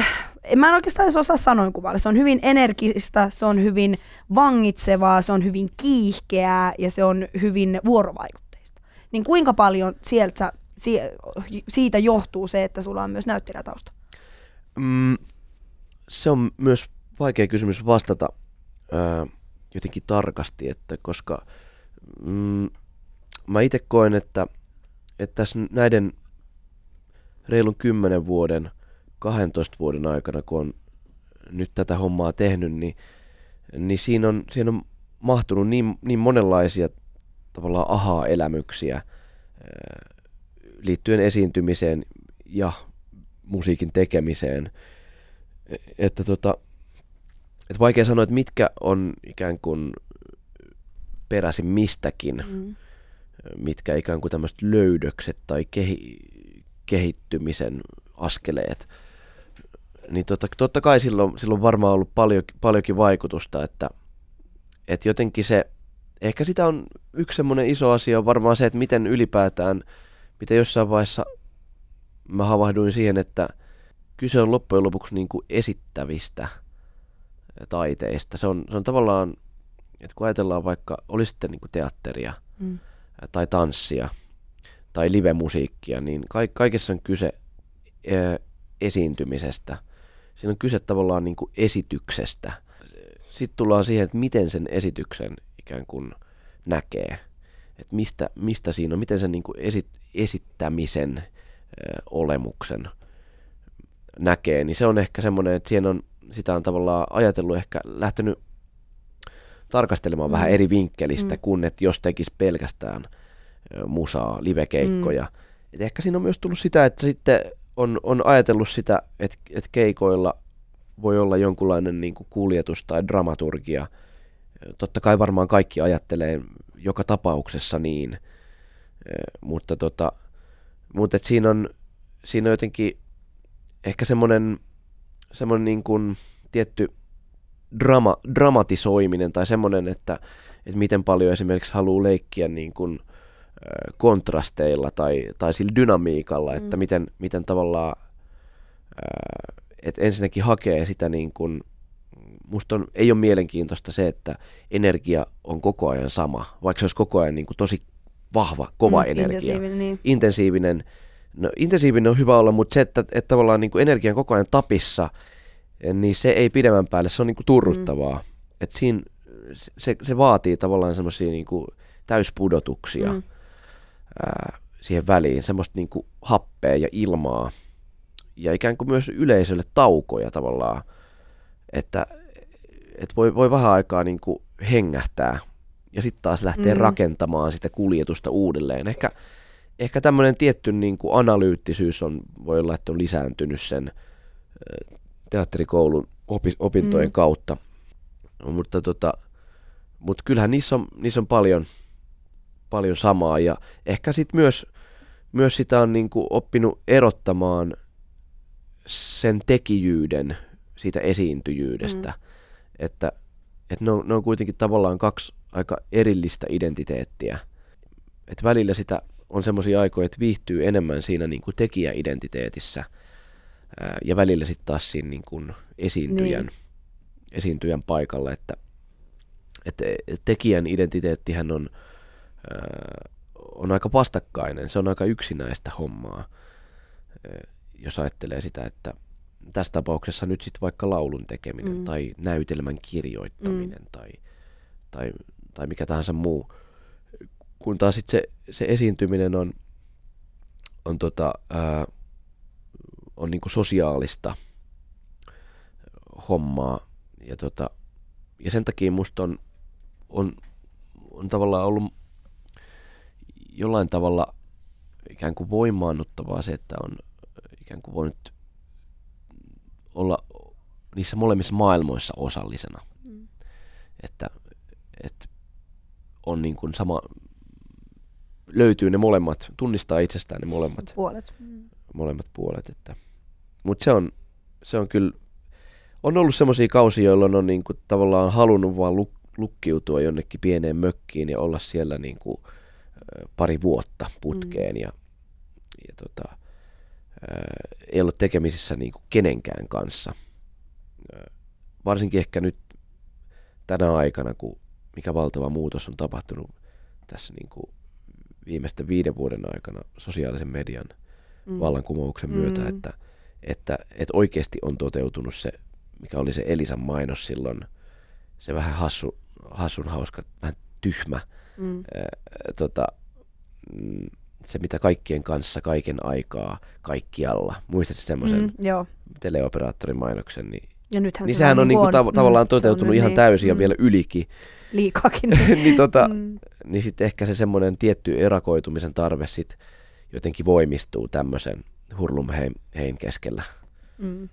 [SPEAKER 3] mä en oikeastaan edes osaa sanoin kuvailla. Se on hyvin energistä, se on hyvin vangitsevaa, se on hyvin kiihkeää ja se on hyvin vuorovaikutteista. Niin kuinka paljon sieltä, siitä johtuu se, että sulla on myös näyttelijätausta?
[SPEAKER 4] Mm, se on myös vaikea kysymys vastata ää, jotenkin tarkasti, että koska mm, mä itse koen, että, että tässä näiden reilun 10 vuoden, 12 vuoden aikana, kun on nyt tätä hommaa tehnyt, niin, niin siinä, on, siinä on mahtunut niin, niin monenlaisia tavallaan ahaa-elämyksiä ää, liittyen esiintymiseen ja musiikin tekemiseen, että tota, että vaikea sanoa, että mitkä on ikään kuin peräisin mistäkin,
[SPEAKER 3] Mm.
[SPEAKER 4] mitkä ikään kuin tämmöiset löydökset tai kehi, kehittymisen askeleet. Niin tota, totta kai silloin, silloin varmaan ollut paljon, paljonkin vaikutusta, että, että jotenkin se, ehkä sitä on yksi semmoinen iso asia on varmaan se, että miten ylipäätään, miten jossain vaiheessa mä havahduin siihen, että kyse on loppujen lopuksi niin kuin esittävistä taiteista. Se on, se on tavallaan, että kun ajatellaan vaikka, oli sitten niin kuin teatteria
[SPEAKER 3] Mm.
[SPEAKER 4] tai tanssia tai live-musiikkia, niin ka- kaikessa on kyse ää, esiintymisestä. Siinä on kyse tavallaan niin kuin esityksestä. Sitten tullaan siihen, että miten sen esityksen ikään kuin näkee. Että mistä, mistä siinä on, miten sen niin kuin esit, esittämisen ää, olemuksen näkee. Niin se on ehkä semmoinen, että siinä on, sitä on tavallaan ajatellut ehkä lähtenyt tarkastelemaan mm. vähän eri vinkkelistä, mm. kuin että jos tekisi pelkästään musaa, livekeikkoja. Mm. Et ehkä siinä on myös tullut sitä, että sitten on, on ajatellut sitä, että, että keikoilla voi olla jonkunlainen niin kuin kuljetus tai dramaturgia. Totta kai varmaan kaikki ajattelee joka tapauksessa niin, mutta, tota, mutta et siinä, on, siinä on jotenkin ehkä semmoinen, semmoinen niin kuin tietty drama, dramatisoiminen tai semmoinen, että, että miten paljon esimerkiksi haluaa leikkiä niin kuin, kontrasteilla tai, tai sillä dynamiikalla, että mm. miten, miten tavallaan, että ensinnäkin hakee sitä niin kuin, musta on, ei ole mielenkiintoista se, että energia on koko ajan sama, vaikka se olisi koko ajan niin kuin tosi vahva, kova mm, energia.
[SPEAKER 3] Intensiivinen, niin.
[SPEAKER 4] intensiivinen. No, intensiivinen on hyvä olla, mutta se, että, että tavallaan niin kuin energia on koko ajan tapissa, niin se ei pidemmän päälle, se on niin kuin turruttavaa. Mm. Et siinä, se, se vaatii tavallaan semmoisia niin täyspudotuksia. Mm ää, siihen väliin, semmoista niin kuin happea ja ilmaa ja ikään kuin myös yleisölle taukoja tavallaan, että, että voi, voi vähän aikaa niin kuin hengähtää ja sitten taas lähteä mm. rakentamaan sitä kuljetusta uudelleen. Ehkä, ehkä tämmöinen tietty niin kuin analyyttisyys on, voi olla, että on lisääntynyt sen teatterikoulun opi, opintojen mm. kautta, mutta, tota, mutta kyllähän niissä on, niissä on paljon – paljon samaa ja ehkä sitten myös, myös sitä on niin kuin oppinut erottamaan sen tekijyyden siitä esiintyjyydestä, mm. Että, että ne, on, ne on kuitenkin tavallaan kaksi aika erillistä identiteettiä. Että välillä sitä on semmoisia aikoja, että viihtyy enemmän siinä niin kuin tekijäidentiteetissä ää, ja välillä sitten taas siinä niin kuin esiintyjän, niin. esiintyjän paikalla, että, että tekijän identiteettihän on on aika vastakkainen, se on aika yksinäistä hommaa, jos ajattelee sitä, että tässä tapauksessa nyt sitten vaikka laulun tekeminen mm. tai näytelmän kirjoittaminen mm. tai, tai, tai mikä tahansa muu, kun taas sitten se, se esiintyminen on, on, tota, ää, on niinku sosiaalista hommaa ja, tota, ja sen takia musta on, on, on tavallaan ollut jollain tavalla ikään kuin voimaannuttavaa se, että on ikään kuin voinut olla niissä molemmissa maailmoissa osallisena. Mm. Että, että on niin kuin sama, löytyy ne molemmat, tunnistaa itsestään ne molemmat
[SPEAKER 3] puolet. Mm.
[SPEAKER 4] Molemmat puolet että. Mutta se on, se on kyllä, on ollut semmoisia kausia, jolloin on niin kuin tavallaan halunnut vaan luk, lukkiutua jonnekin pieneen mökkiin ja olla siellä niin kuin – pari vuotta putkeen mm. ja, ja tota, ei ollut tekemisissä niin kuin kenenkään kanssa. Varsinkin ehkä nyt tänä aikana, kun mikä valtava muutos on tapahtunut tässä niin kuin viimeisten viiden vuoden aikana sosiaalisen median mm. vallankumouksen myötä, mm. että, että, että oikeasti on toteutunut se, mikä oli se Elisan mainos silloin, se vähän hassu, hassun hauska, vähän tyhmä mm. ää, tota, Mm, se, mitä kaikkien kanssa, kaiken aikaa, kaikkialla. Muistatko semmoisen mm, teleoperaattorin mainoksen? Niin,
[SPEAKER 3] ja nythän
[SPEAKER 4] niin
[SPEAKER 3] se
[SPEAKER 4] sehän on niinku
[SPEAKER 3] huono.
[SPEAKER 4] tav- tavallaan toteutunut ihan niin, täysin mm. ja vielä ylikin. (laughs)
[SPEAKER 3] Liikakin. (laughs)
[SPEAKER 4] niin tota, mm. niin sitten ehkä se semmoinen tietty erakoitumisen tarve sit jotenkin voimistuu tämmöisen hurlumhein keskellä.
[SPEAKER 3] Mm.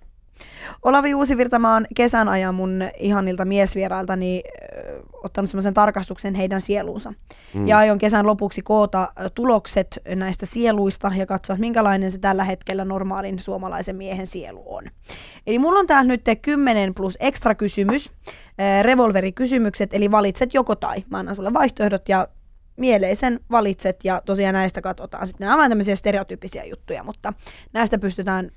[SPEAKER 3] Olavi Uusivirta, mä oon kesän ajan mun ihanilta miesvierailta niin, äh, ottanut semmoisen tarkastuksen heidän sieluunsa. Mm. Ja aion kesän lopuksi koota tulokset näistä sieluista ja katsoa, minkälainen se tällä hetkellä normaalin suomalaisen miehen sielu on. Eli mulla on tää nyt 10 plus ekstra kysymys, revolverikysymykset, eli valitset joko tai. Mä annan sulle vaihtoehdot ja mieleisen valitset ja tosiaan näistä katsotaan sitten. Nämä ovat tämmöisiä stereotyyppisiä juttuja, mutta näistä pystytään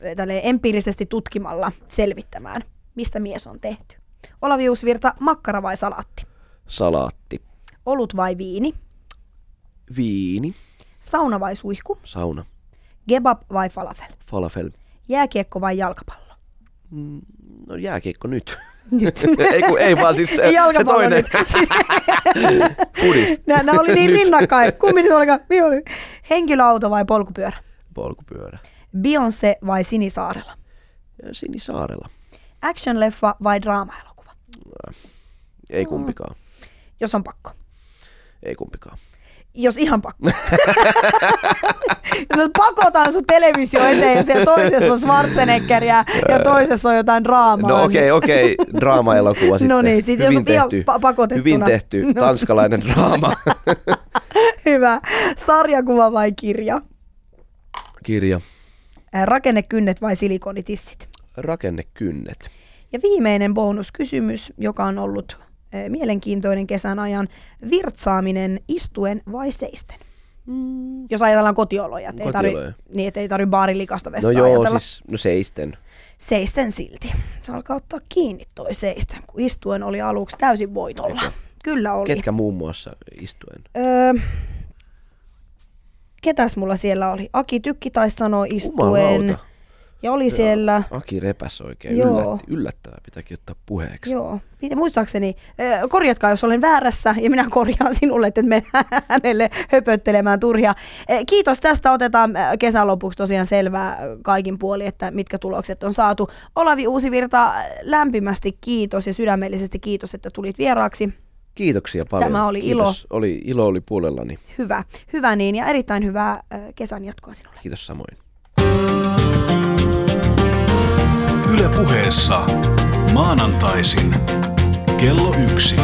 [SPEAKER 3] empiirisesti tutkimalla selvittämään, mistä mies on tehty. Olavi Uusvirta, makkara vai salaatti?
[SPEAKER 4] Salaatti.
[SPEAKER 3] Olut vai viini?
[SPEAKER 4] Viini.
[SPEAKER 3] Sauna vai suihku?
[SPEAKER 4] Sauna.
[SPEAKER 3] Kebab vai falafel?
[SPEAKER 4] Falafel.
[SPEAKER 3] Jääkiekko vai jalkapallo?
[SPEAKER 4] No jääkiekko nyt. (laughs) (laughs) ei, kun, ei vaan siis se, toinen.
[SPEAKER 3] nyt. Siis, (laughs)
[SPEAKER 4] Fudis.
[SPEAKER 3] nämä, nämä oli niin rinnakkain. Kumpi nyt olikaan? Oli? Henkilöauto vai polkupyörä?
[SPEAKER 4] Polkupyörä.
[SPEAKER 3] Beyoncé vai Sinisaarella?
[SPEAKER 4] Sinisaarella.
[SPEAKER 3] Action-leffa vai draama-elokuva?
[SPEAKER 4] Ei kumpikaan.
[SPEAKER 3] Jos on pakko.
[SPEAKER 4] Ei kumpikaan.
[SPEAKER 3] Jos ihan pakko. Jos pakotaan sun televisio eteen ja siellä toisessa on Schwarzeneggeria ja toisessa on jotain draamaa.
[SPEAKER 4] No okei,
[SPEAKER 3] niin-
[SPEAKER 4] okei. Draama-elokuva (laughs) sitten.
[SPEAKER 3] No niin, sit jos
[SPEAKER 4] Hyvin
[SPEAKER 3] on ihan
[SPEAKER 4] tehty.
[SPEAKER 3] pa- pakotettuna.
[SPEAKER 4] Hyvin tehty.
[SPEAKER 3] No.
[SPEAKER 4] Tanskalainen draama. (laughs)
[SPEAKER 3] Hyvä. Sarjakuva vai kirja?
[SPEAKER 4] Kirja.
[SPEAKER 3] Rakennekynnet vai silikonitissit?
[SPEAKER 4] Rakennekynnet.
[SPEAKER 3] Ja viimeinen bonuskysymys, joka on ollut mielenkiintoinen kesän ajan. Virtsaaminen istuen vai seisten? Mm. Jos ajatellaan kotioloja, että ei tarvi, niin, että ei tarvi baarillikasta
[SPEAKER 4] No
[SPEAKER 3] vessaa
[SPEAKER 4] joo,
[SPEAKER 3] ajatella.
[SPEAKER 4] siis no seisten.
[SPEAKER 3] Seisten silti. Se alkaa ottaa kiinni toi seisten, kun istuen oli aluksi täysin voitolla.
[SPEAKER 4] Eikö?
[SPEAKER 3] Kyllä oli.
[SPEAKER 4] Ketkä muun muassa istuen?
[SPEAKER 3] Öö, ketäs mulla siellä oli? Aki Tykki taisi sanoa istuen.
[SPEAKER 4] Jumalauta.
[SPEAKER 3] Ja oli siellä...
[SPEAKER 4] Aki repäs oikein.
[SPEAKER 3] Joo.
[SPEAKER 4] Yllätti, yllättävää pitääkin ottaa puheeksi.
[SPEAKER 3] Joo, muistaakseni, korjatkaa jos olen väärässä ja minä korjaan sinulle, että me hänelle (laughs) höpöttelemään turhia. Eh, Kiitos tästä, otetaan kesän lopuksi tosiaan selvää kaikin puoli, että mitkä tulokset on saatu. Olavi Uusivirta, lämpimästi kiitos ja sydämellisesti kiitos, että tulit vieraaksi.
[SPEAKER 4] Kiitoksia paljon.
[SPEAKER 3] Tämä oli
[SPEAKER 4] Kiitos. Oli, ilo oli puolellani.
[SPEAKER 3] Hyvä, hyvä niin ja erittäin hyvää kesän jatkoa sinulle.
[SPEAKER 4] Kiitos samoin.
[SPEAKER 2] Yle puheessa maanantaisin kello yksi.